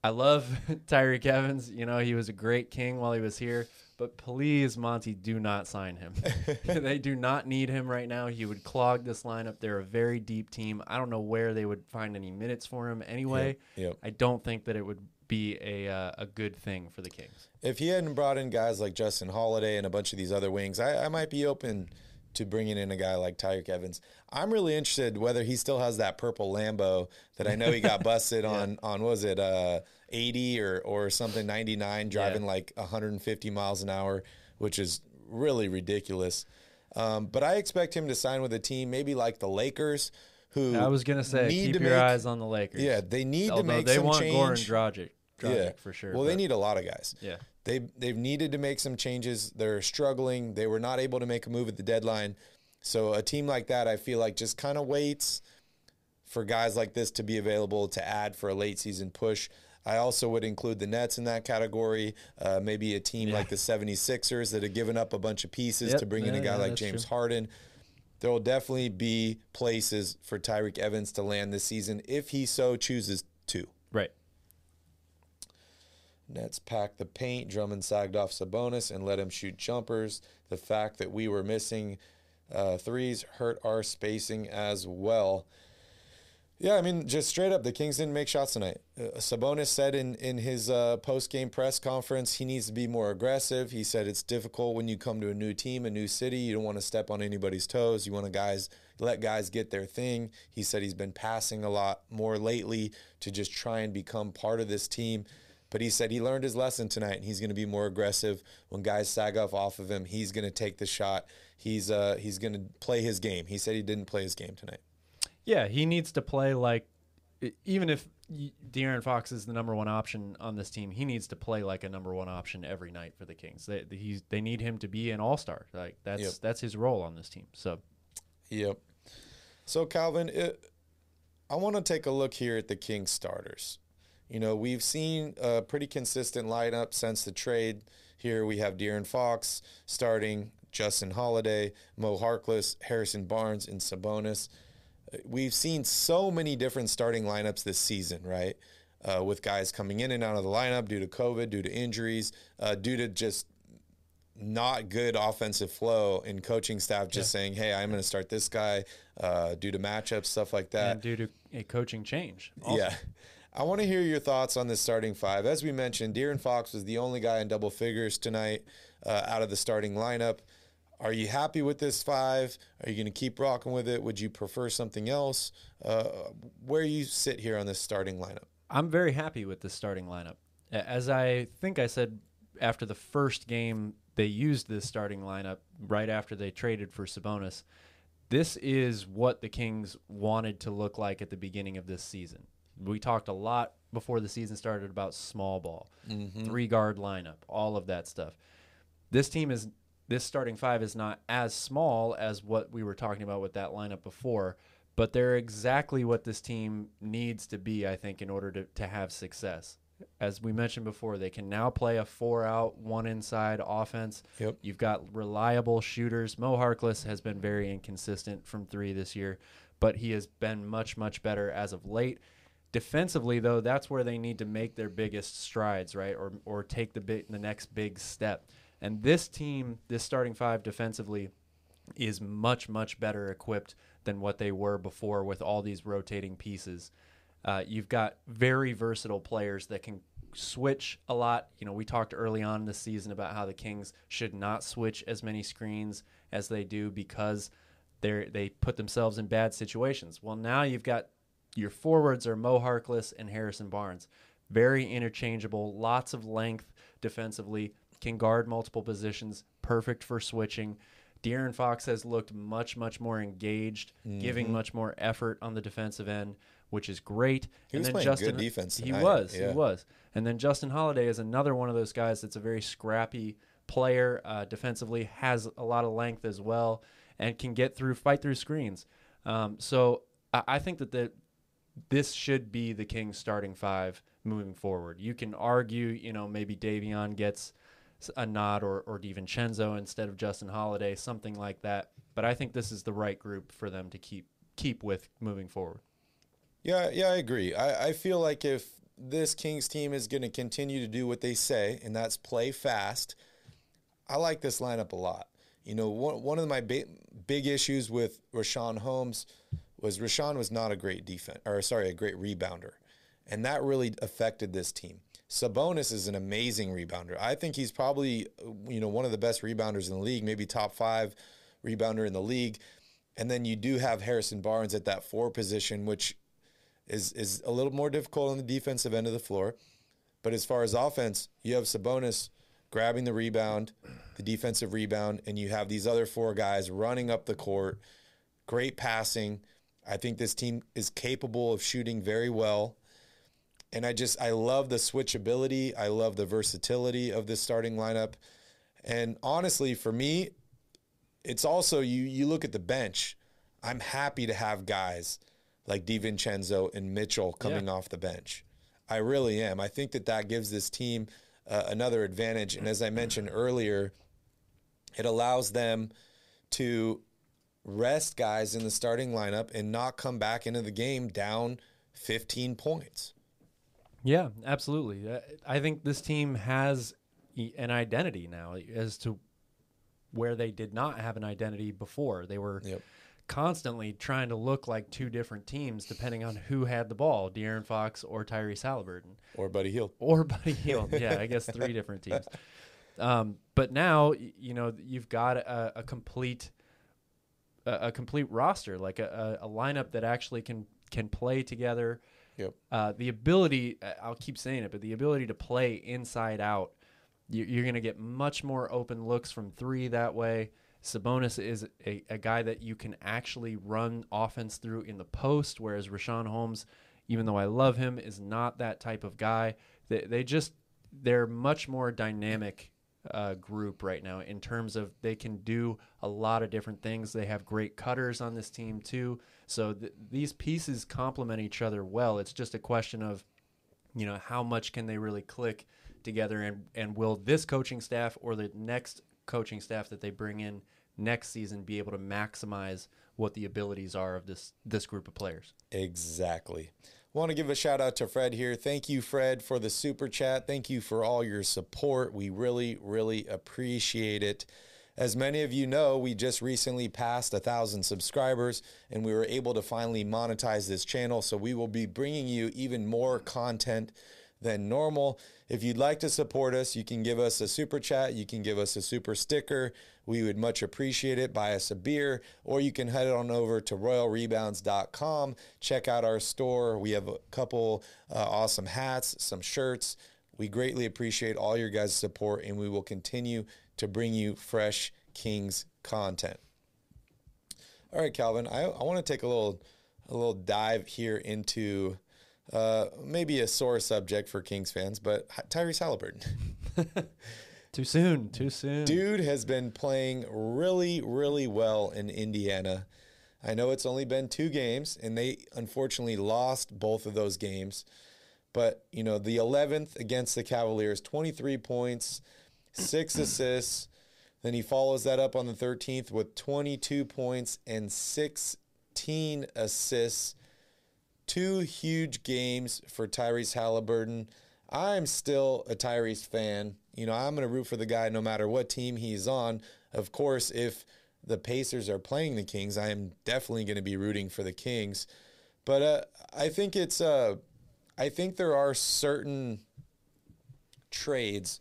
I love Tyreke Evans. You know, he was a great king while he was here. But please, Monte, do not sign him. they do not need him right now. He would clog this lineup. They're a very deep team. I don't know where they would find any minutes for him anyway. Yep, yep. I don't think that it would be a uh, a good thing for the Kings. If he hadn't brought in guys like Justin Holiday and a bunch of these other wings, I, I might be open to bringing in a guy like Tyreke Evans. I'm really interested whether he still has that purple Lambo that I know he got busted on on what was it uh, 80 or or something 99 driving Yeah. like 150 miles an hour, which is really ridiculous. Um, but I expect him to sign with a team maybe like the Lakers, who I was gonna say keep to your make- eyes on the Lakers. Yeah, they need Although to make they some want change. Goran Dragic, Yeah, for sure. Well, they need a lot of guys. Yeah. They they've needed to make some changes. They're struggling. They were not able to make a move at the deadline. So a team like that, I feel like just kind of waits for guys like this to be available to add for a late season push. I also would include the Nets in that category. Uh, maybe a team like the 76ers that have given up a bunch of pieces Yep. to bring in a guy yeah, like James true. Harden. There will definitely be places for Tyreke Evans to land this season if he so chooses to. right. Nets packed the paint. Drummond sagged off Sabonis and let him shoot jumpers. The fact that we were missing uh, threes hurt our spacing as well. Yeah, I mean, just straight up, the Kings didn't make shots tonight. Uh, Sabonis said in in his uh, post game press conference he needs to be more aggressive. He said it's difficult when you come to a new team, a new city. You don't want to step on anybody's toes. You want to guys let guys get their thing. He said he's been passing a lot more lately to just try and become part of this team. But he said he learned his lesson tonight, and he's going to be more aggressive when guys sag off off of him. He's going to take the shot. He's uh, he's going to play his game. He said he didn't play his game tonight. Yeah, he needs to play like, even if De'Aaron Fox is the number one option on this team, he needs to play like a number one option every night for the Kings. They he's, they need him to be an all star. Like that's Yep. that's his role on this team. So Yep. So Calvin, it, I want to take a look here at the Kings starters. You know, we've seen a pretty consistent lineup since the trade. Here we have De'Aaron Fox starting, Justin Holiday, Mo Harkless, Harrison Barnes, and Sabonis. We've seen so many different starting lineups this season, right? Uh, with guys coming in and out of the lineup due to COVID, due to injuries, uh, due to just not good offensive flow and coaching staff just saying, "Hey, I'm going to start this guy uh, due to matchups, stuff like that." and due to a coaching change, also. Yeah. I want to hear your thoughts on this starting five. As we mentioned, De'Aaron Fox was the only guy in double figures tonight uh, out of the starting lineup. Are you happy with this five? Are you going to keep rocking with it? Would you prefer something else? Uh, where you sit here on this starting lineup? I'm very happy with the starting lineup. As I think I said after the first game, they used this starting lineup right after they traded for Sabonis. This is what the Kings wanted to look like at the beginning of this season. We talked a lot before the season started about small ball, Mm-hmm. three guard lineup, all of that stuff. This team is this starting five is not as small as what we were talking about with that lineup before, but they're exactly what this team needs to be, I think, in order to, to have success. As we mentioned before, they can now play a four out, one inside offense. Yep. You've got reliable shooters. Mo Harkless has been very inconsistent from three this year, but he has been much, much better as of late. Defensively, though, that's where they need to make their biggest strides, right, or or take the big, the next big step. And this team, this starting five defensively, is much much better equipped than what they were before with all these rotating pieces. Uh, you've got very versatile players that can switch a lot. You know, we talked early on in the season about how the Kings should not switch as many screens as they do because they they put themselves in bad situations. Well, now you've got your forwards are Mo Harkless and Harrison Barnes. Very interchangeable, lots of length defensively, can guard multiple positions, perfect for switching. De'Aaron Fox has looked much, much more engaged, giving much more effort on the defensive end, which is great. He was playing good defense Tonight. He was. yeah. He was. And then Justin Holiday is another one of those guys that's a very scrappy player uh, defensively, has a lot of length as well, and can get through, fight through screens. Um, so I, I think that the this should be the Kings starting five moving forward. You can argue, you know, maybe Davion gets a nod or, or DiVincenzo instead of Justin Holiday, something like that. But I think this is the right group for them to keep keep with moving forward. Yeah, yeah, I agree. I, I feel like if this Kings team is going to continue to do what they say, and that's play fast, I like this lineup a lot. You know, one, one of my big, big issues with Richaun Holmes was Richaun was not a great defense, or sorry, a great rebounder. And that really affected this team. Sabonis is an amazing rebounder. I think he's probably, you know, one of the best rebounders in the league, maybe top five rebounder in the league. And then you do have Harrison Barnes at that four position, which is is a little more difficult on the defensive end of the floor. But as far as offense, you have Sabonis grabbing the rebound, the defensive rebound, and you have these other four guys running up the court. Great passing. I think this team is capable of shooting very well. And I just I love the switchability. I love the versatility of this starting lineup. And honestly, for me, it's also you you look at the bench. I'm happy to have guys like DiVincenzo and Mitchell coming off the bench. I really am. I think that that gives this team uh, another advantage. And as I mentioned earlier, it allows them to rest guys in the starting lineup and not come back into the game down 15 points. Yeah, absolutely. Uh, I think this team has an identity now as to where they did not have an identity before. They were Yep. constantly trying to look like two different teams depending on who had the ball, De'Aaron Fox or Tyrese Halliburton Or Buddy Hield. or Buddy Hield. Yeah, I guess three different teams. Um, but now you know you've got a, a complete a, a complete roster, like a, a, lineup that actually can can play together. Yep. Uh, the ability, I'll keep saying it, but the ability to play inside out, you, you're going to get much more open looks from three that way. Sabonis is a, a guy that you can actually run offense through in the post, whereas Richaun Holmes, even though I love him, is not that type of guy. They, they just, they're much more dynamic uh, group right now in terms of they can do a lot of different things. They have great cutters on this team too. So th- these pieces complement each other well. It's just a question of, you know, how much can they really click together and, and will this coaching staff or the next coaching staff that they bring in next season be able to maximize what the abilities are of this this group of players? Exactly. Want to give a shout out to Fred here. Thank you, Fred, for the super chat. Thank you for all your support. We really, really appreciate it. As many of you know, we just recently passed a thousand subscribers and we were able to finally monetize this channel. So we will be bringing you even more content than normal. If you'd like to support us, you can give us a super chat, you can give us a super sticker. We would much appreciate it. Buy us a beer, or you can head on over to royalrebounds.com. Check out our store. We have a couple uh, awesome hats, some shirts. We greatly appreciate all your guys' support, and we will continue to bring you fresh Kings content. All right, Calvin, I, I want to take a little a little dive here into uh, maybe a sore subject for Kings fans, but Tyrese Halliburton. too soon, too soon. Dude has been playing really, really well in Indiana. I know it's only been two games, and they unfortunately lost both of those games. But, you know, the 11th against the Cavaliers, 23 points, six assists. Then he follows that up on the 13th with 22 points and 16 assists. Two huge games for Tyrese Halliburton. I'm still a Tyrese fan. You know, I'm going to root for the guy no matter what team he's on. Of course, if the Pacers are playing the Kings, I am definitely going to be rooting for the Kings. But uh, I think it's uh, I think there are certain trades.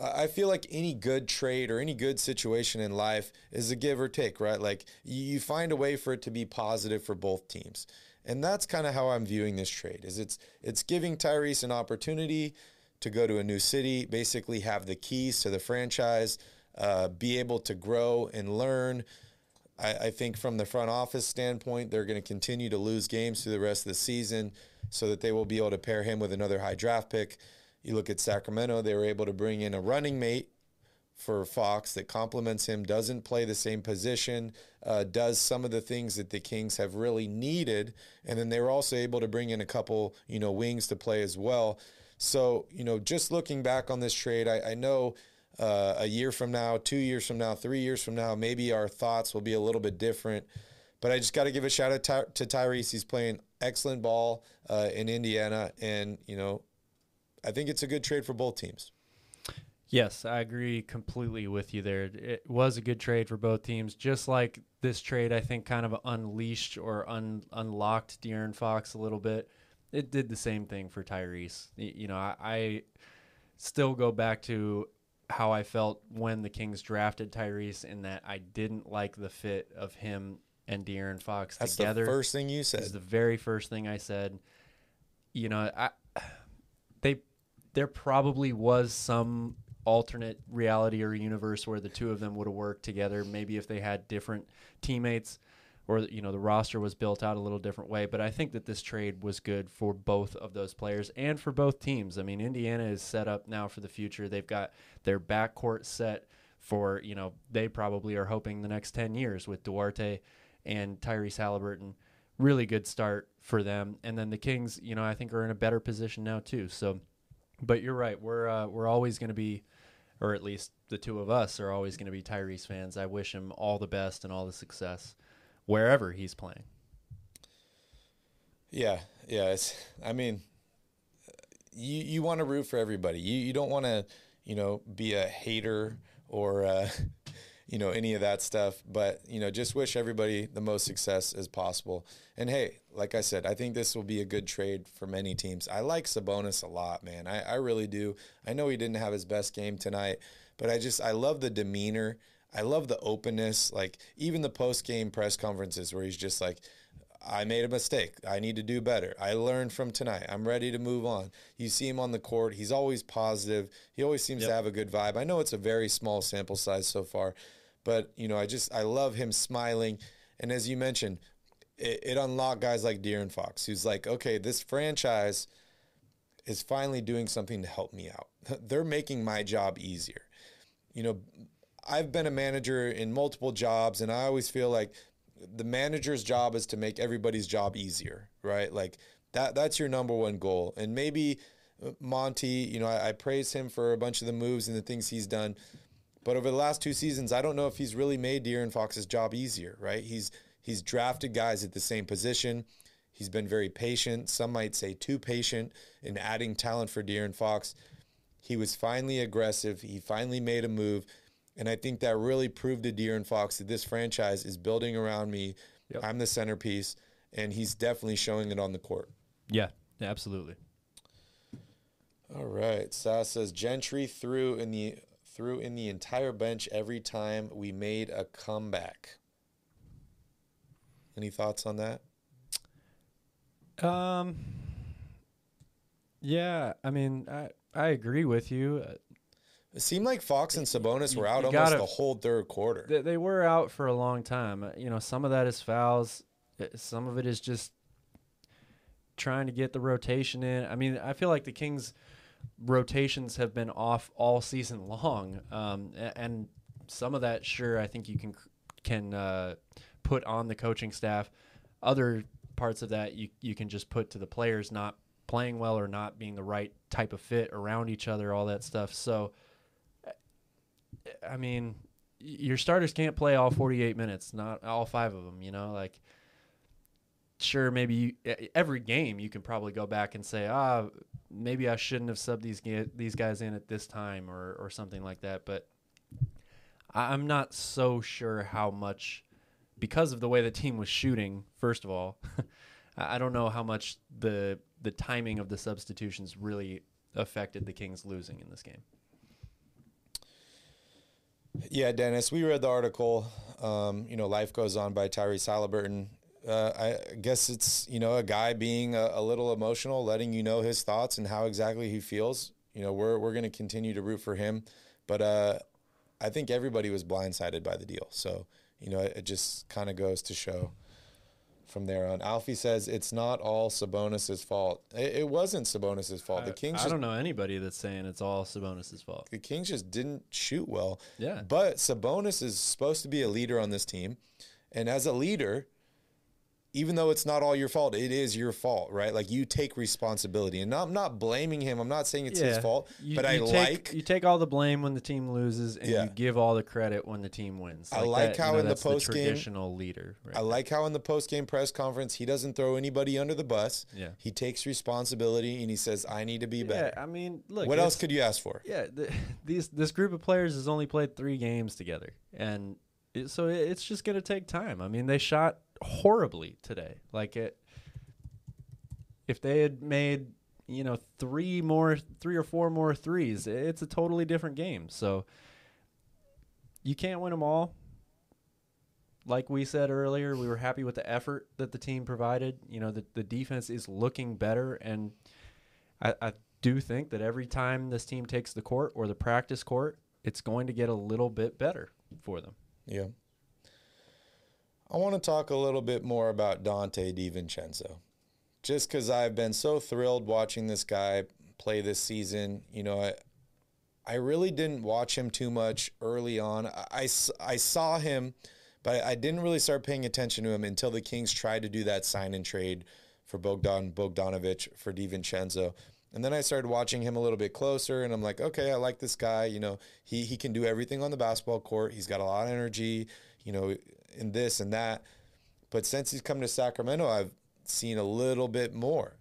I feel like any good trade or any good situation in life is a give or take, right? Like you find a way for it to be positive for both teams. And that's kind of how I'm viewing this trade. Is it's it's giving Tyrese an opportunity to go to a new city, basically have the keys to the franchise, uh, be able to grow and learn. I, I think from the front office standpoint, they're going to continue to lose games through the rest of the season so that they will be able to pair him with another high draft pick. You look at Sacramento, they were able to bring in a running mate for Fox that complements him, doesn't play the same position, uh, does some of the things that the Kings have really needed. And then they were also able to bring in a couple, you know, wings to play as well. So, you know, just looking back on this trade, I, I know uh, a year from now, two years from now, three years from now, maybe our thoughts will be a little bit different. But I just got to give a shout out to, to Tyrese. He's playing excellent ball uh, in Indiana, and you know, I think it's a good trade for both teams. Yes, I agree completely with you there. It was a good trade for both teams. Just like this trade, I think kind of unleashed or un- unlocked De'Aaron Fox a little bit. It did the same thing for Tyrese. You know, I, I still go back to how I felt when the Kings drafted Tyrese in that I didn't like the fit of him and De'Aaron Fox That's together. the first thing you said. Is the very first thing I said. You know, I they there probably was some alternate reality or universe where the two of them would have worked together. Maybe if they had different teammates or you know the roster was built out a little different way. But I think that this trade was good for both of those players and for both teams. I mean, Indiana is set up now for the future. They've got their backcourt set for you know they probably are hoping the next ten years with Duarte and Tyrese Halliburton. Really good start for them, and then the Kings, you know, I think are in a better position now too. So, but you're right. We're uh, we're always going to be, or at least the two of us are always going to be Tyrese fans. I wish him all the best and all the success wherever he's playing. Yeah, yeah. It's. I mean, you you want to root for everybody. You you don't want to, you know, be a hater or, uh, you know, any of that stuff. But you know, just wish everybody the most success as possible. And hey, like I said, I think this will be a good trade for many teams. I like Sabonis a lot, man. I, I really do. I know he didn't have his best game tonight, but I just I love the demeanor. I love the openness. Like even the post game press conferences where he's just like, I made a mistake. I need to do better. I learned from tonight. I'm ready to move on. You see him on the court. He's always positive. He always seems yep. to have a good vibe. I know it's a very small sample size so far, but you know, I just I love him smiling. And as you mentioned, it, it unlocked guys like De'Aaron Fox, who's like, okay, this franchise is finally doing something to help me out. They're making my job easier. You know, I've been a manager in multiple jobs, and I always feel like the manager's job is to make everybody's job easier, right? Like that that's your number one goal. And maybe uh, Monte, you know, I, I praise him for a bunch of the moves and the things he's done. But over the last two seasons, I don't know if he's really made De'Aaron Fox's job easier, right? He's he's drafted guys at the same position. He's been very patient. Some might say too patient in adding talent for De'Aaron Fox. He was finally aggressive. He finally made a move. And I think that really proved to De'Aaron Fox that this franchise is building around me. Yep. I'm the centerpiece, and he's definitely showing it on the court. Yeah, absolutely. All right. Sas says Gentry threw in the threw in the entire bench every time we made a comeback. Any thoughts on that? Um Yeah, I mean, I I agree with you. It seemed like Fox and Sabonis were out you almost gotta- the whole third quarter. They, they were out for a long time. Uh, You know, some of that is fouls. uh, Some of it is just trying to get the rotation in. I mean, I feel like the Kings' rotations have been off all season long, um, and some of that, sure, I think you can can uh, put on the coaching staff. Other parts of that, you you can just put to the players not playing well or not being the right type of fit around each other, all that stuff. So. I mean, your starters can't play all 48 minutes, not all five of them, you know, like sure maybe you, every game you can probably go back and say, "Ah, maybe I shouldn't have subbed these these guys in at this time or or something like that." But I'm not so sure how much because of the way the team was shooting, first of all, I don't know how much the the timing of the substitutions really affected the Kings losing in this game. Yeah, Dennis, we read the article. Um, you know, life goes on by Tyrese Halliburton. Uh, I guess it's you know a guy being a, a little emotional, letting you know his thoughts and how exactly he feels. You know, we're we're going to continue to root for him, but uh, I think everybody was blindsided by the deal. So you know, it, it just kind of goes to show from there on. Alfie says it's not all Sabonis's fault. It, it wasn't Sabonis's fault. the Kings I just don't know anybody that's saying it's all Sabonis' fault. the Kings just didn't shoot well. Yeah. But Sabonis is supposed to be a leader on this team. And as a leader, even though it's not all your fault, it is your fault, right? Like you take responsibility. And I'm not blaming him. I'm not saying it's his fault, You- but I take, like you take all the blame when the team loses, and Yeah. you give all the credit when the team wins. I like that, you how know, in the post-game- traditional leader. Right I like how in the post game press conference he doesn't throw anybody under the bus. Yeah. He takes responsibility and he says, I need to be better." yeah. I mean, look. what else could you ask for? Yeah, the, these this group of players has only played three games together, and it, so it, it's just gonna take time. I mean, they shot horribly today. Like it, if they had made you know three more, three or four more threes, it's a totally different game. So you can't win them all. Like we said earlier, we were happy with the effort that the team provided. You know, the, the defense is looking better, and I, I do think that every time this team takes the court or the practice court, it's going to get a little bit better for them. Yeah. I want to talk a little bit more about Donte DiVincenzo. Just because I've been so thrilled watching this guy play this season. You know, I, I really didn't watch him too much early on. I I saw him, but I didn't really start paying attention to him until the Kings tried to do that sign and trade for Bogdan Bogdanovic for DiVincenzo. And then I started watching him a little bit closer, and I'm like, okay, I like this guy. You know, he he can do everything on the basketball court. He's got a lot of energy. You know, in this and that. But since he's come to Sacramento, I've seen a little bit more.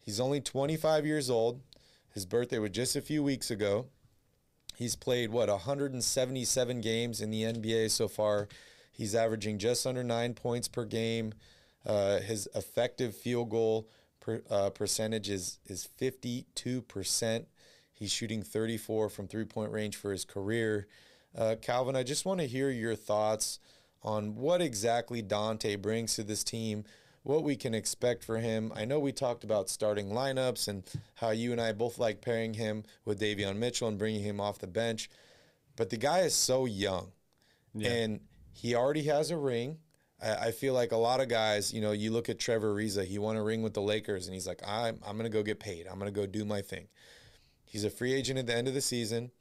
He's only 25 years old. His birthday was just a few weeks ago. He's played what 177 games in the NBA so far. He's averaging just under nine points per game. Uh, his effective field goal per, uh, percentage is is 52 percent. He's shooting 34 from three point range for his career. Uh, Calvin, I just want to hear your thoughts on what exactly Donte brings to this team, what we can expect for him. I know we talked about starting lineups and how you and I both like pairing him with Davion Mitchell and bringing him off the bench, but the guy is so young, and he already has a ring. I, I feel like a lot of guys, you know, you look at Trevor Ariza, he won a ring with the Lakers, and he's like, I'm, I'm going to go get paid. I'm going to go do my thing. He's a free agent at the end of the season.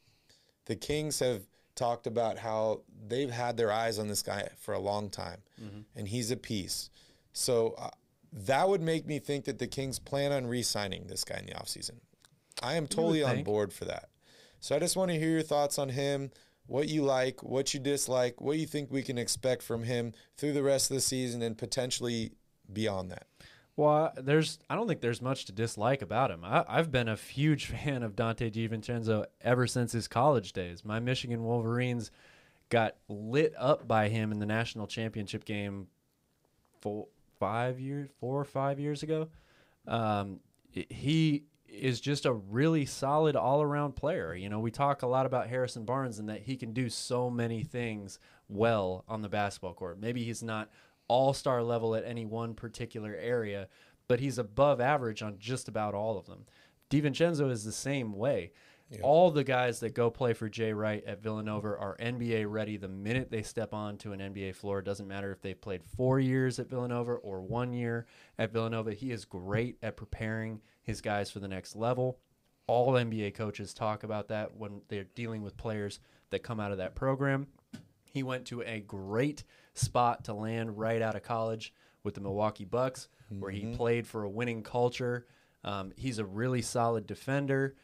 The Kings have talked about how they've had their eyes on this guy for a long time, and he's a piece. So uh, that would make me think that the Kings plan on re signing this guy in the offseason. I am totally on board for that. So I just want to hear your thoughts on him, what you like, what you dislike, what you think we can expect from him through the rest of the season and potentially beyond that. Well, there's I don't think there's much to dislike about him. I, I've been a huge fan of Donte DiVincenzo ever since his college days. My Michigan Wolverines got lit up by him in the national championship game four, five years, four or five years ago. Um, he is just a really solid all around player. You know, we talk a lot about Harrison Barnes and that he can do so many things well on the basketball court. Maybe he's not all star level at any one particular area, but he's above average on just about all of them. DiVincenzo is the same way. All the guys that go play for Jay Wright at Villanova are NBA ready the minute they step onto an NBA floor. It doesn't matter if they've played four years at Villanova or one year at Villanova. He is great at preparing his guys for the next level. All NBA coaches talk about that when they're dealing with players that come out of that program. He went to a great spot to land right out of college with the Milwaukee Bucks, where he played for a winning culture. Um, he's a really solid defender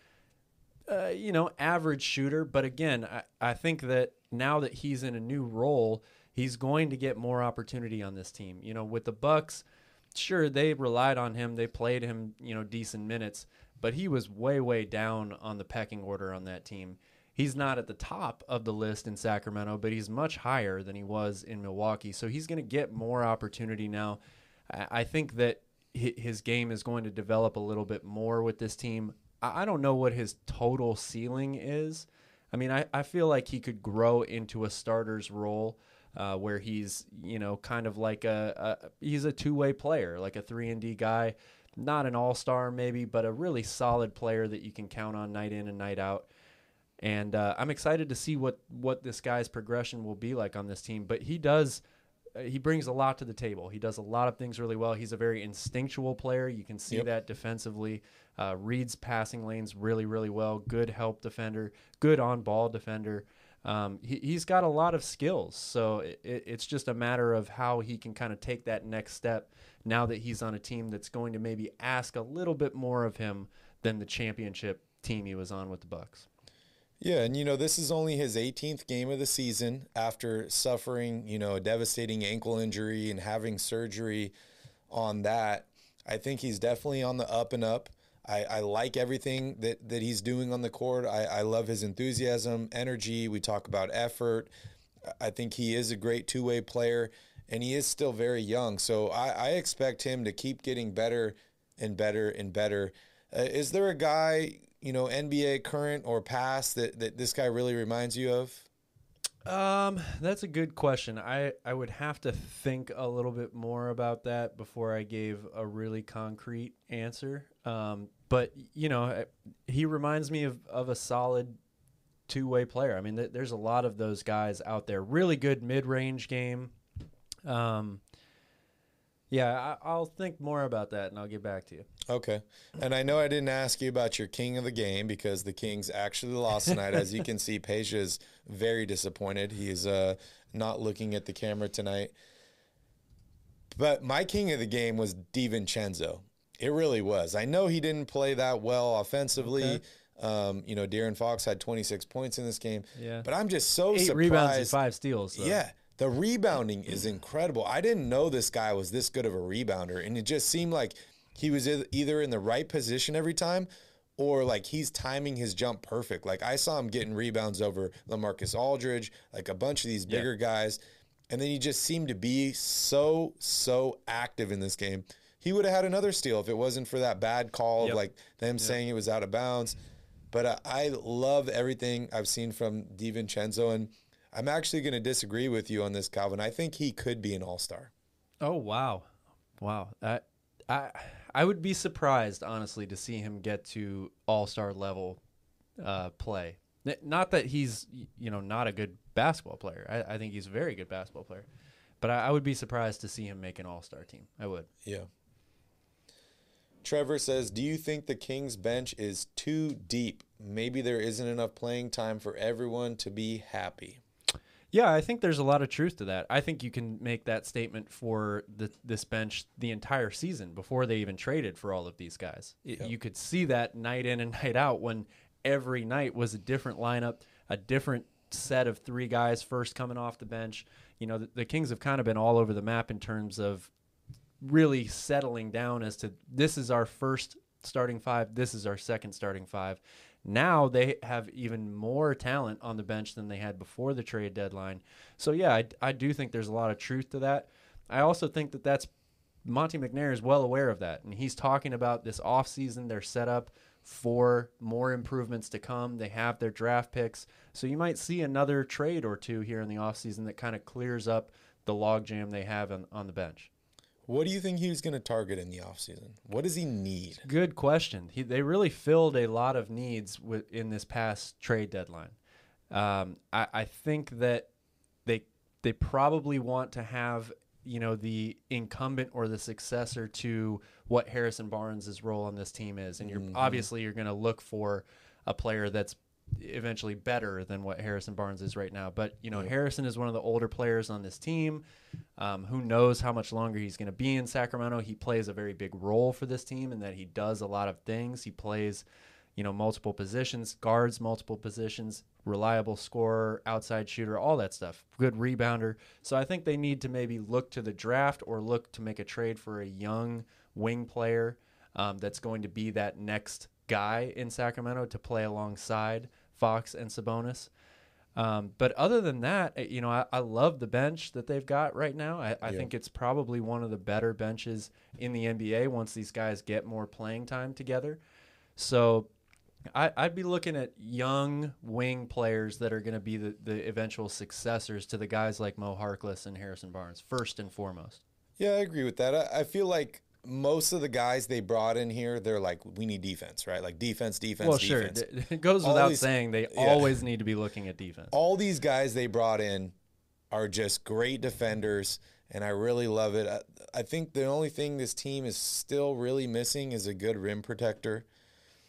uh, you know, average shooter. But again, I, I think that now that he's in a new role, he's going to get more opportunity on this team. You know, with the Bucks, sure they relied on him, they played him, you know, decent minutes, but he was way, way down on the pecking order on that team. He's not at the top of the list in Sacramento, but he's much higher than he was in Milwaukee. So he's going to get more opportunity now. I think that his game is going to develop a little bit more with this team. I don't know what his total ceiling is. I mean, I, I feel like he could grow into a starter's role uh, where he's, you know, kind of like a, a he's a two way player, like a three and D guy, not an all star maybe, but a really solid player that you can count on night in and night out. And uh, I'm excited to see what what this guy's progression will be like on this team. But he does uh, he brings a lot to the table. He does a lot of things really well. He's a very instinctual player. You can see Yep. that defensively. Uh, reads passing lanes really, really well. Good help defender. Good on ball defender. Um, he, he's got a lot of skills. So it, it's just a matter of how he can kind of take that next step now that he's on a team that's going to maybe ask a little bit more of him than the championship team he was on with the Bucks. Yeah, and you know, this is only his 18th game of the season after suffering, you know, a devastating ankle injury and having surgery on that. I think he's definitely on the up and up. I, I like everything that, that he's doing on the court. I, I love his enthusiasm, energy. We talk about effort. I think he is a great two way player, and he is still very young. So I, I expect him to keep getting better and better and better. Uh, is there a guy, you know, NBA current or past that, that this guy really reminds you of? Um, that's a good question. I, I would have to think a little bit more about that before I gave a really concrete answer. Um, but you know, he reminds me of, of a solid two way player. I mean, th- there's a lot of those guys out there. Really good mid range game. Um, yeah, I, I'll think more about that and I'll get back to you. Okay. And I know I didn't ask you about your king of the game because the Kings actually lost tonight. As you can see, Peja is very disappointed. He's uh, not looking at the camera tonight. But my king of the game was DiVincenzo. It really was. I know he didn't play that well offensively. Um, you know, De'Aaron Fox had 26 points in this game. Yeah. But I'm just so Eight surprised. rebounds and five steals. though. Yeah. The rebounding is incredible. I didn't know this guy was this good of a rebounder. And it just seemed like he was either in the right position every time or like he's timing his jump perfect. Like I saw him getting rebounds over LaMarcus Aldridge, like a bunch of these Yeah. bigger guys. And then he just seemed to be so, so active in this game. He would have had another steal if it wasn't for that bad call Yep. of like them saying it was out of bounds. But uh, I love everything I've seen from DiVincenzo. And I'm actually going to disagree with you on this, Calvin. I think he could be an all star. Oh wow, wow! I I I would be surprised honestly to see him get to All Star level uh, play. Not that he's you know not a good basketball player. I, I think he's a very good basketball player, but I, I would be surprised to see him make an All Star team. I would. Yeah. Trevor says, Do you think the Kings bench is too deep? Maybe there isn't enough playing time for everyone to be happy. Yeah, I think there's a lot of truth to that. I think you can make that statement for the, this bench the entire season before they even traded for all of these guys. You could see that night in and night out when every night was a different lineup, a different set of three guys first coming off the bench. You know, the, the Kings have kind of been all over the map in terms of really settling down as to this is our first starting five, this is our second starting five. Now they have even more talent on the bench than they had before the trade deadline. So yeah, I, I do think there's a lot of truth to that. I also think that that's Monte McNair is well aware of that, and he's talking about this offseason, their setup for more improvements to come. They have their draft picks, so you might see another trade or two here in the offseason that kind of clears up the logjam they have on, on the bench. What do you think he's going to target in the offseason? What does he need? Good question. He, they really filled a lot of needs with, in this past trade deadline. Um, I, I think that they they probably want to have you know the incumbent or the successor to what Harrison Barnes' role on this team is, and you're Mm-hmm. obviously you're going to look for a player that's eventually better than what Harrison Barnes is right now. But you know Harrison is one of the older players on this team. Um, who knows how much longer he's going to be in Sacramento? He plays a very big role for this team in that he does a lot of things. He plays you know, multiple positions, guards multiple positions, reliable scorer, outside shooter, all that stuff. Good rebounder. So I think they need to maybe look to the draft or look to make a trade for a young wing player um, that's going to be that next guy in Sacramento to play alongside Fox and Sabonis. Um, but other than that, eh, you know, I, I love the bench that they've got right now. I, I Yeah. think it's probably one of the better benches in the NBA once these guys get more playing time together. So I, I'd be looking at young wing players that are going to be the, the eventual successors to the guys like Mo Harkless and Harrison Barnes, first and foremost. Yeah, I agree with that. I, I feel like most of the guys they brought in here, they're like, we need defense, right? Like defense, defense, well, defense. sure. It goes All without these- saying they yeah. always need to be looking at defense. all these guys they brought in are just great defenders, and I really love it. I, I think the only thing this team is still really missing is a good rim protector.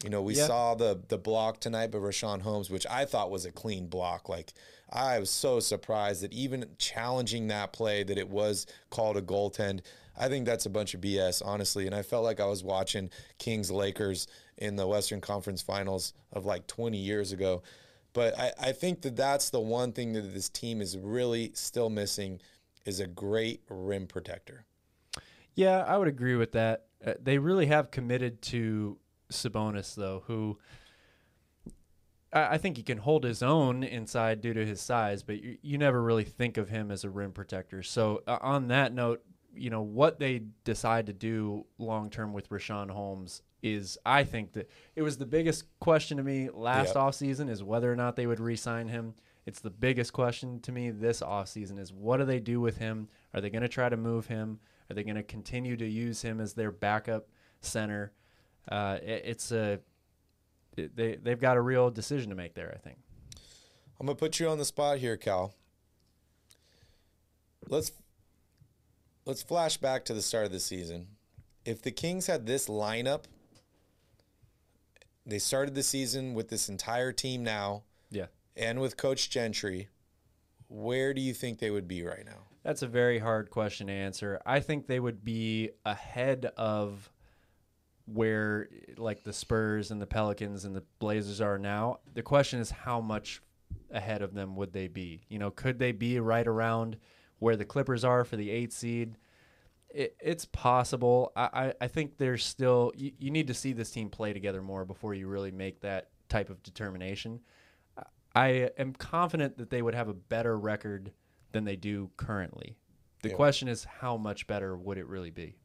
You know, we Yeah. saw the the block tonight by Richaun Holmes, which I thought was a clean block. Like I was so surprised that even challenging that play that it was called a goaltend. I think that's a bunch of BS, honestly. And I felt like I was watching Kings Lakers in the Western Conference Finals of like 20 years ago. But I, I think that that's the one thing that this team is really still missing is a great rim protector. Yeah, I would agree with that. Uh, they really have committed to Sabonis, though, who I, I think he can hold his own inside due to his size, but you, you never really think of him as a rim protector. So, uh, on that note, you know, what they decide to do long term with Richaun Holmes is, I think, that it was the biggest question to me last Yep. offseason is whether or not they would re sign him. It's the biggest question to me this offseason is what do they do with him? Are they going to try to move him? Are they going to continue to use him as their backup center? Uh, it, it's a it- they they've got a real decision to make there. I think. I'm gonna put you on the spot here, Cal. Let's let's flash back to the start of the season. If the Kings had this lineup, they started the season with this entire team now Yeah, and with Coach Gentry, where do you think they would be right now? that's a very hard question to answer. I think they would be ahead of where like the Spurs and the Pelicans and the Blazers are now. The question is how much ahead of them would they be? You know, could they be right around where the Clippers are for the eight seed? It, it's possible. I, I, I think there's still you, you need to see this team play together more before you really make that type of determination. I am confident that they would have a better record than they do currently. The Yeah. question is how much better would it really be?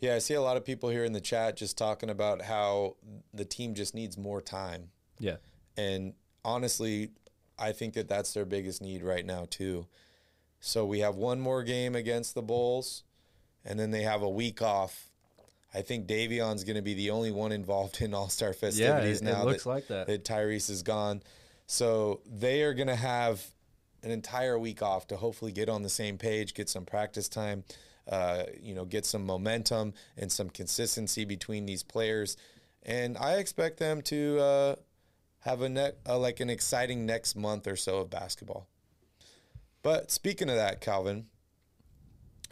Yeah, I see a lot of people here in the chat just talking about how the team just needs more time. Yeah. And honestly, I think that that's their biggest need right now, too. So we have one more game against the Bulls, and then they have a week off. I think Davion's going to be the only one involved in All Star festivities it- it now. looks like that. That Tyrese is gone. So they are going to have an entire week off to hopefully get on the same page, get some practice time, uh, you know, get some momentum and some consistency between these players. And I expect them to uh, have a uh, like an exciting next month or so of basketball. But speaking of that, Calvin,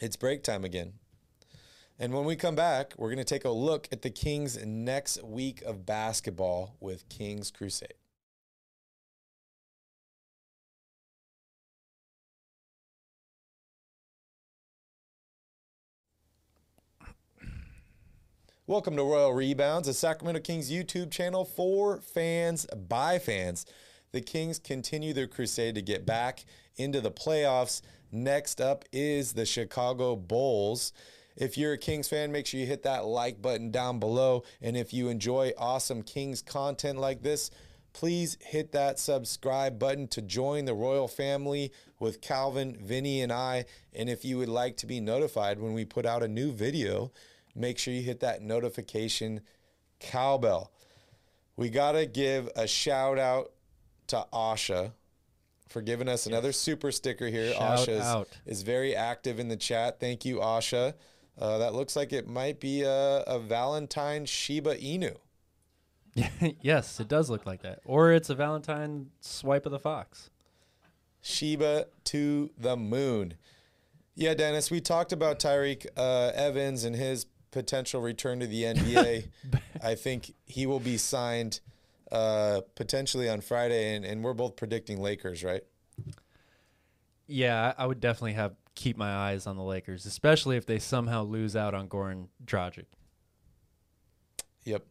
it's break time again. And when we come back, we're going to take a look at the Kings' next week of basketball with Kings Crusade. Welcome to Royal Rebounds, a Sacramento Kings YouTube channel for fans by fans. The Kings continue their crusade to get back into the playoffs. Next up is the Chicago Bulls. If you're a Kings fan, make sure you hit that like button down below. And if you enjoy awesome Kings content like this, please hit that subscribe button to join the royal family with Calvin, Vinny, and I. And if you would like to be notified when we put out a new video, make sure you hit that notification cowbell. We got to give a shout out to Asha for giving us another super sticker here. Shout Asha is, is very active in the chat. Thank you, Asha. Uh, that looks like it might be a, a Valentine Shiba Inu. yes, it does look like that. Or it's a Valentine swipe of the fox. Shiba to the moon. Yeah, Dennis, we talked about Tyreke uh, Evans and his potential return to the NBA. I think he will be signed uh, potentially on Friday, and, and we're both predicting Lakers, right? Yeah, I I would definitely have keep my eyes on the Lakers, especially if they somehow lose out on Goran Dragic. Yep.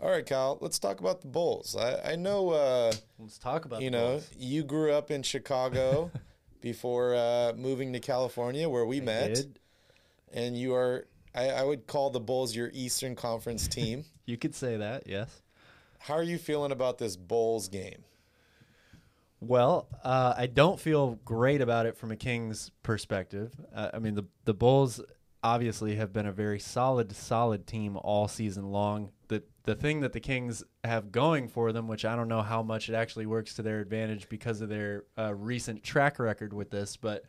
All right, Kyle, let's talk about the Bulls. I, I know, uh, Let's talk about you the know, Bulls. you grew up in Chicago before uh, moving to California where we I met, did. and you are, I, I would call the Bulls your Eastern Conference team. You could say that, yes. How are you feeling about this Bulls game? Well, uh, I don't feel great about it from a Kings perspective. Uh, I mean, the the Bulls obviously have been a very solid, solid team all season long. The the thing that the Kings have going for them, which I don't know how much it actually works to their advantage because of their uh, recent track record with this, but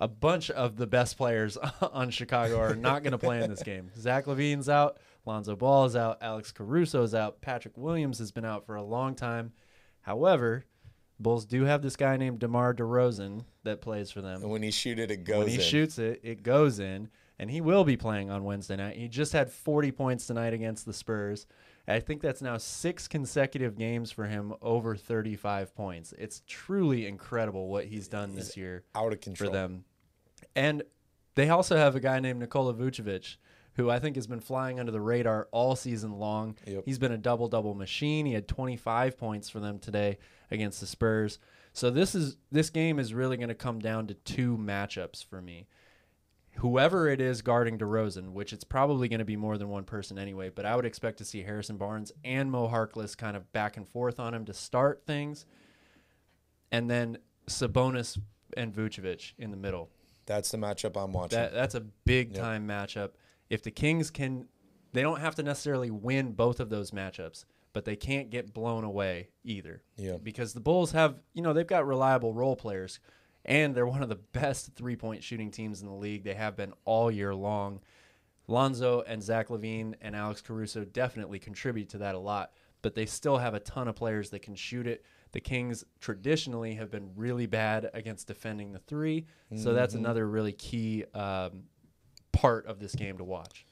a bunch of the best players on Chicago are not going to play in this game. Zach LaVine's out, Lonzo Ball is out, Alex Caruso is out, Patrick Williams has been out for a long time. However, Bulls do have this guy named DeMar DeRozan that plays for them. And when he shoot it, it goes When he in. shoots it, it goes in, and he will be playing on Wednesday night. He just had 40 points tonight against the Spurs. I think that's now six consecutive games for him over 35 points. It's truly incredible what he's done this year out of control. for them. And they also have a guy named Nikola Vucevic, who I think has been flying under the radar all season long. Yep. He's been a double double machine. He had 25 points for them today against the Spurs. So this is this game is really going to come down to two matchups for me. Whoever it is guarding DeRozan, which it's probably going to be more than one person anyway, but I would expect to see Harrison Barnes and Mo Harkless kind of back and forth on him to start things, and then Sabonis and Vucevic in the middle. That's the matchup I'm watching. That that's a big time matchup. If the Kings can, they don't have to necessarily win both of those matchups, but they can't get blown away either. Yeah. Because the Bulls have, you know, they've got reliable role players, and they're one of the best three point shooting teams in the league. They have been all year long. Lonzo and Zach LaVine and Alex Caruso definitely contribute to that a lot, but they still have a ton of players that can shoot it. The Kings traditionally have been really bad against defending the 3 so that's another really key um, part of this game to watch.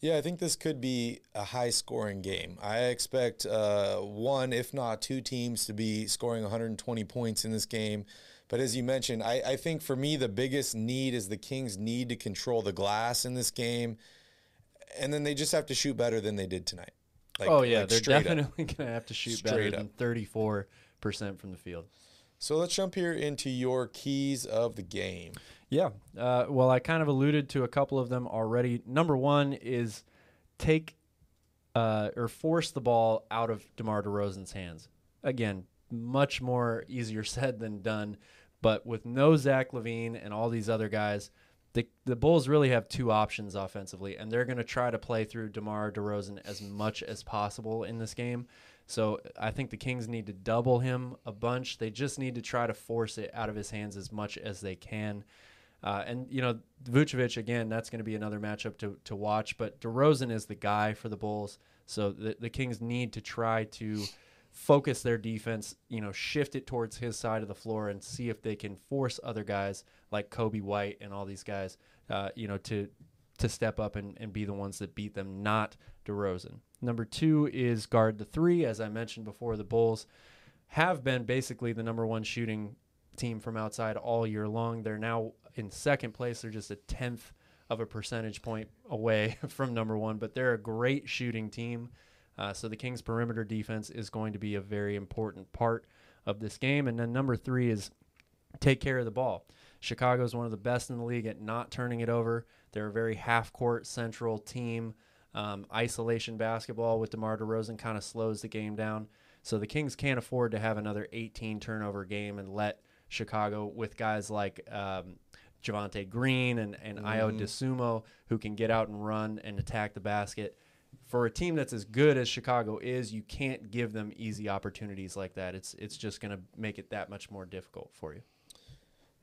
Yeah, I think this could be a high scoring game. I expect uh, one, if not two teams to be scoring 120 points in this game. But as you mentioned, I, I think for me, the biggest need is the Kings need to control the glass in this game. And then they just have to shoot better than they did tonight. Like- oh yeah, like they're definitely going to have to shoot better Straight than 34% from the field. So let's jump here into your keys of the game. Yeah. Uh, well, I kind of alluded to a couple of them already. Number one is take uh, or force the ball out of DeMar DeRozan's hands. Again, much more easier said than done. But with no Zach LaVine and all these other guys, the, the Bulls really have two options offensively, and they're going to try to play through DeMar DeRozan as much as possible in this game. So I think the Kings need to double him a bunch. They just need to try to force it out of his hands as much as they can. Uh, and you know, Vucevic again, that's going to be another matchup to to watch. But DeRozan is the guy for the Bulls, so the the Kings need to try to focus their defense. You know, shift it towards his side of the floor and see if they can force other guys like Coby White and all these guys, uh, you know, to to step up and, and be the ones that beat them, not DeRozan. Number two is guard the three. As I mentioned before, the Bulls have been basically the number one shooting team from outside all year long. They're now in second place. They're just a tenth of a percentage point away from number one, but they're a great shooting team. Uh, so the Kings' perimeter defense is going to be a very important part of this game. And then number three is take care of the ball. Chicago is one of the best in the league at not turning it over. They're a very half-court central team. Um, isolation basketball with DeMar DeRozan kind of slows the game down. So the Kings can't afford to have another 18 turnover game and let Chicago with guys like um, Javonte Green and, and mm-hmm. Ayo Dosunmu who can get out and run and attack the basket. For a team that's as good as Chicago is, you can't give them easy opportunities like that. It's it's just going to make it that much more difficult for you.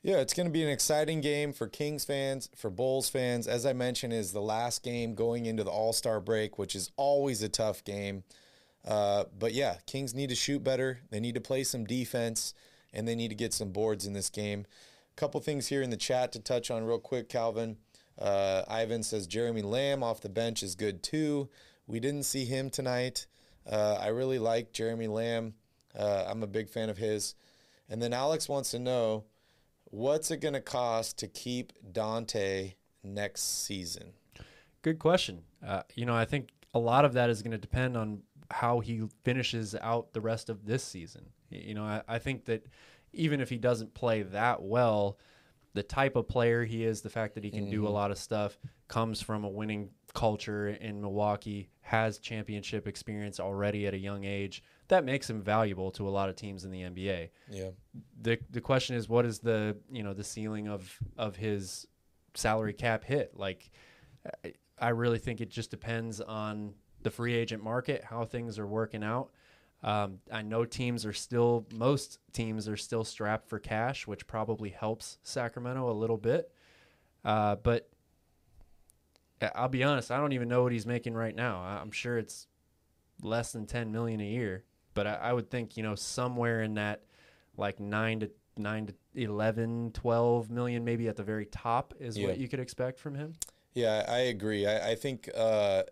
Yeah, it's going to be an exciting game for Kings fans, for Bulls fans. As I mentioned, is the last game going into the All Star break, which is always a tough game. Uh, but yeah, Kings need to shoot better. They need to play some defense, and they need to get some boards in this game. Couple things here in the chat to touch on real quick, Calvin. Uh, Ivan says Jeremy Lamb off the bench is good too. We didn't see him tonight. Uh, I really like Jeremy Lamb. Uh, I'm a big fan of his. And then Alex wants to know What's it going to cost to keep Donte next season? Good question. Uh, you know, I think a lot of that is going to depend on how he finishes out the rest of this season. You know, I, I think that even if he doesn't play that well, the type of player he is, the fact that he can mm-hmm. do a mm-hmm. lot of stuff, comes from a winning culture in Milwaukee, has championship experience already at a young age that makes him valuable to a lot of teams in the NBA. Yeah. The the question is what is the, you know, the ceiling of of his salary cap hit? Like I really think it just depends on the free agent market, how things are working out. Um, I know teams are still, most teams are still strapped for cash, which probably helps Sacramento a little bit. Uh, but I'll be honest, I don't even know what he's making right now. I'm sure it's less than 10 million a year but I, I, would think you know somewhere in that like nine to nine to 11 12 million maybe at the very top is yeah. what you could expect from him yeah i agree i, I think uh,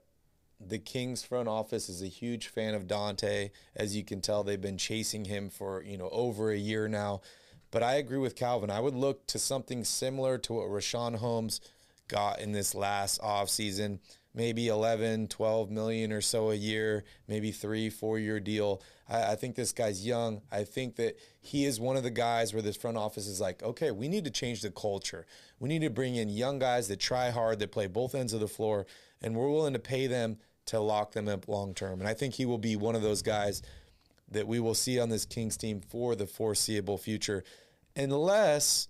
the kings front office is a huge fan of Donte. as you can tell they've been chasing him for you know over a year now but i agree with calvin i would look to something similar to what Richaun holmes got in this last offseason maybe 11, 12 million or so a year, maybe three, four year deal. I, I, think this guy's young. I think that he is one of the guys where this front office is like, okay, we need to change the culture. We need to bring in young guys that try hard, that play both ends of the floor, and we're willing to pay them to lock them up long term. And I think he will be one of those guys that we will see on this Kings team for the foreseeable future, unless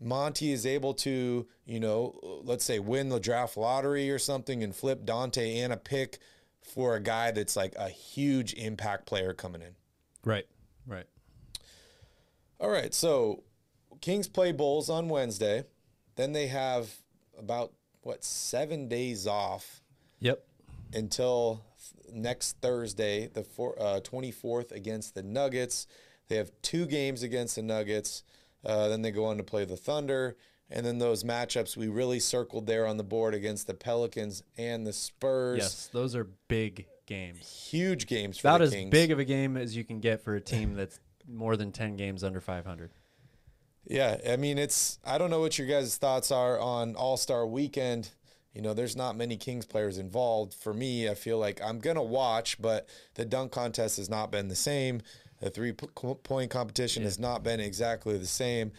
Monte is able to, you know, let's say win the draft lottery or something and flip Donte and a pick for a guy that's like a huge impact player coming in. Right. Right. All right. So Kings play Bulls on Wednesday. Then they have about what seven days off. Yep. Until next Thursday, the fourth uh, against the Nuggets. They have two games against the Nuggets. Uh, then they go on to play the Thunder. And then those matchups we really circled there on the board against the Pelicans and the Spurs. Yes, those are big games. Huge games for About as Kings. big of a game as you can get for a team that's more than 10 games under 500. Yeah, I mean, it's, I don't know what your guys' thoughts are on All Star weekend. You know, there's not many Kings players involved. For me, I feel like I'm going to watch, but the dunk contest has not been the same. The three point competition yeah. has not been exactly the same,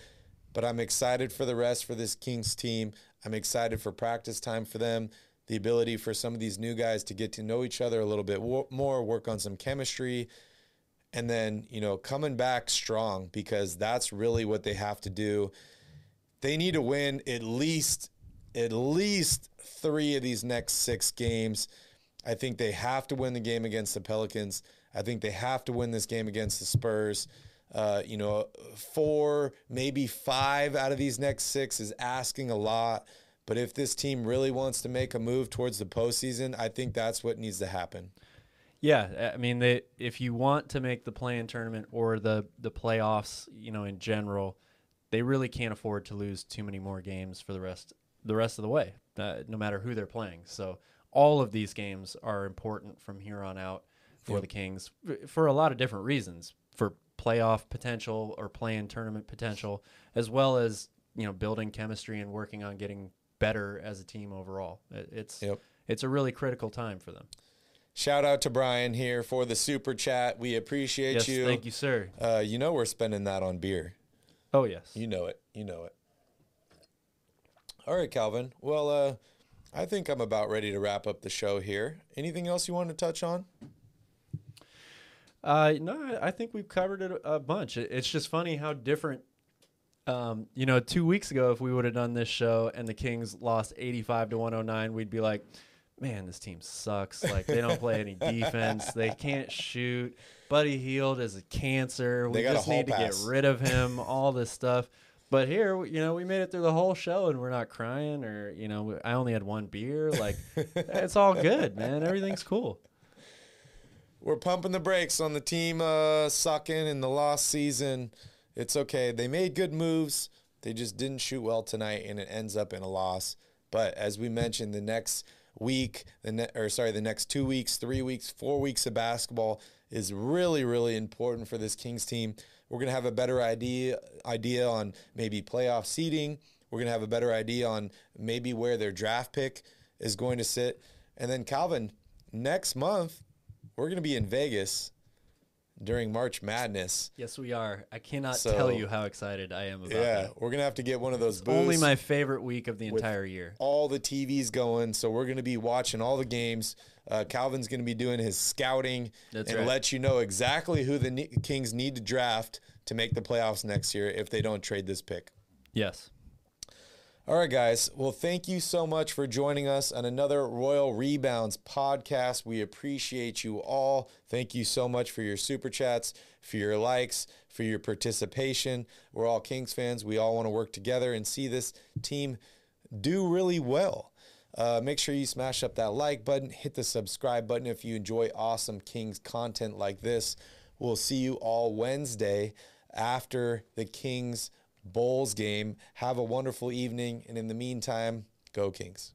but I'm excited for the rest for this Kings team. I'm excited for practice time for them, the ability for some of these new guys to get to know each other a little bit more, work on some chemistry, and then, you know, coming back strong because that's really what they have to do. They need to win at least at least 3 of these next 6 games. I think they have to win the game against the Pelicans. I think they have to win this game against the Spurs. Uh, you know, four, maybe five out of these next six is asking a lot. But if this team really wants to make a move towards the postseason, I think that's what needs to happen. Yeah, I mean, they, if you want to make the play-in tournament or the the playoffs, you know, in general, they really can't afford to lose too many more games for the rest the rest of the way, uh, no matter who they're playing. So all of these games are important from here on out for yep. the Kings for a lot of different reasons for playoff potential or play-in tournament potential, as well as you know building chemistry and working on getting better as a team overall. It's yep. it's a really critical time for them. Shout out to Brian here for the super chat. We appreciate yes, you. Thank you, sir. Uh, you know we're spending that on beer. Oh yes. You know it. You know it. All right, Calvin. Well, uh, I think I'm about ready to wrap up the show here. Anything else you want to touch on? Uh, no, I- think we've covered it a bunch. It's just funny how different. Um, you know, two weeks ago, if we would have done this show and the Kings lost eighty-five to one hundred nine, we'd be like, "Man, this team sucks. Like they don't play any defense. They can't shoot. Buddy Hield is a cancer. We They got a just need to get rid of him. All this stuff." But here, you know, we made it through the whole show and we're not crying, or you know, I only had one beer. Like, it's all good, man. Everything's cool. We're pumping the brakes on the team uh, sucking in the lost season. It's okay. They made good moves. They just didn't shoot well tonight, and it ends up in a loss. But as we mentioned, the next week, the ne- or sorry, the next two weeks, three weeks, four weeks of basketball is really, really important for this Kings team. We're gonna have a better idea idea on maybe playoff seeding. We're gonna have a better idea on maybe where their draft pick is going to sit. And then Calvin, next month we're going to be in Vegas during March Madness. Yes, we are. I cannot So- tell you how excited I am about Yeah, that. we're going to have to get one of those It's only my favorite week of the entire year. all the TVs going, so we're going to be watching all the games. Uh, Calvin's going to be doing his scouting That's and right. let you know exactly who the Kings need to draft to make the playoffs next year if they don't trade this pick. Yes. All right, guys. Well, thank you so much for joining us on another Royal Rebounds podcast. We appreciate you all. Thank you so much for your super chats, for your likes, for your participation. We're all Kings fans. We all want to work together and see this team do really well. Uh, make sure you smash up that like button, hit the subscribe button if you enjoy awesome Kings content like this. We'll see you all Wednesday after the Kings Bulls game. Have a wonderful evening. And in the meantime, go Kings.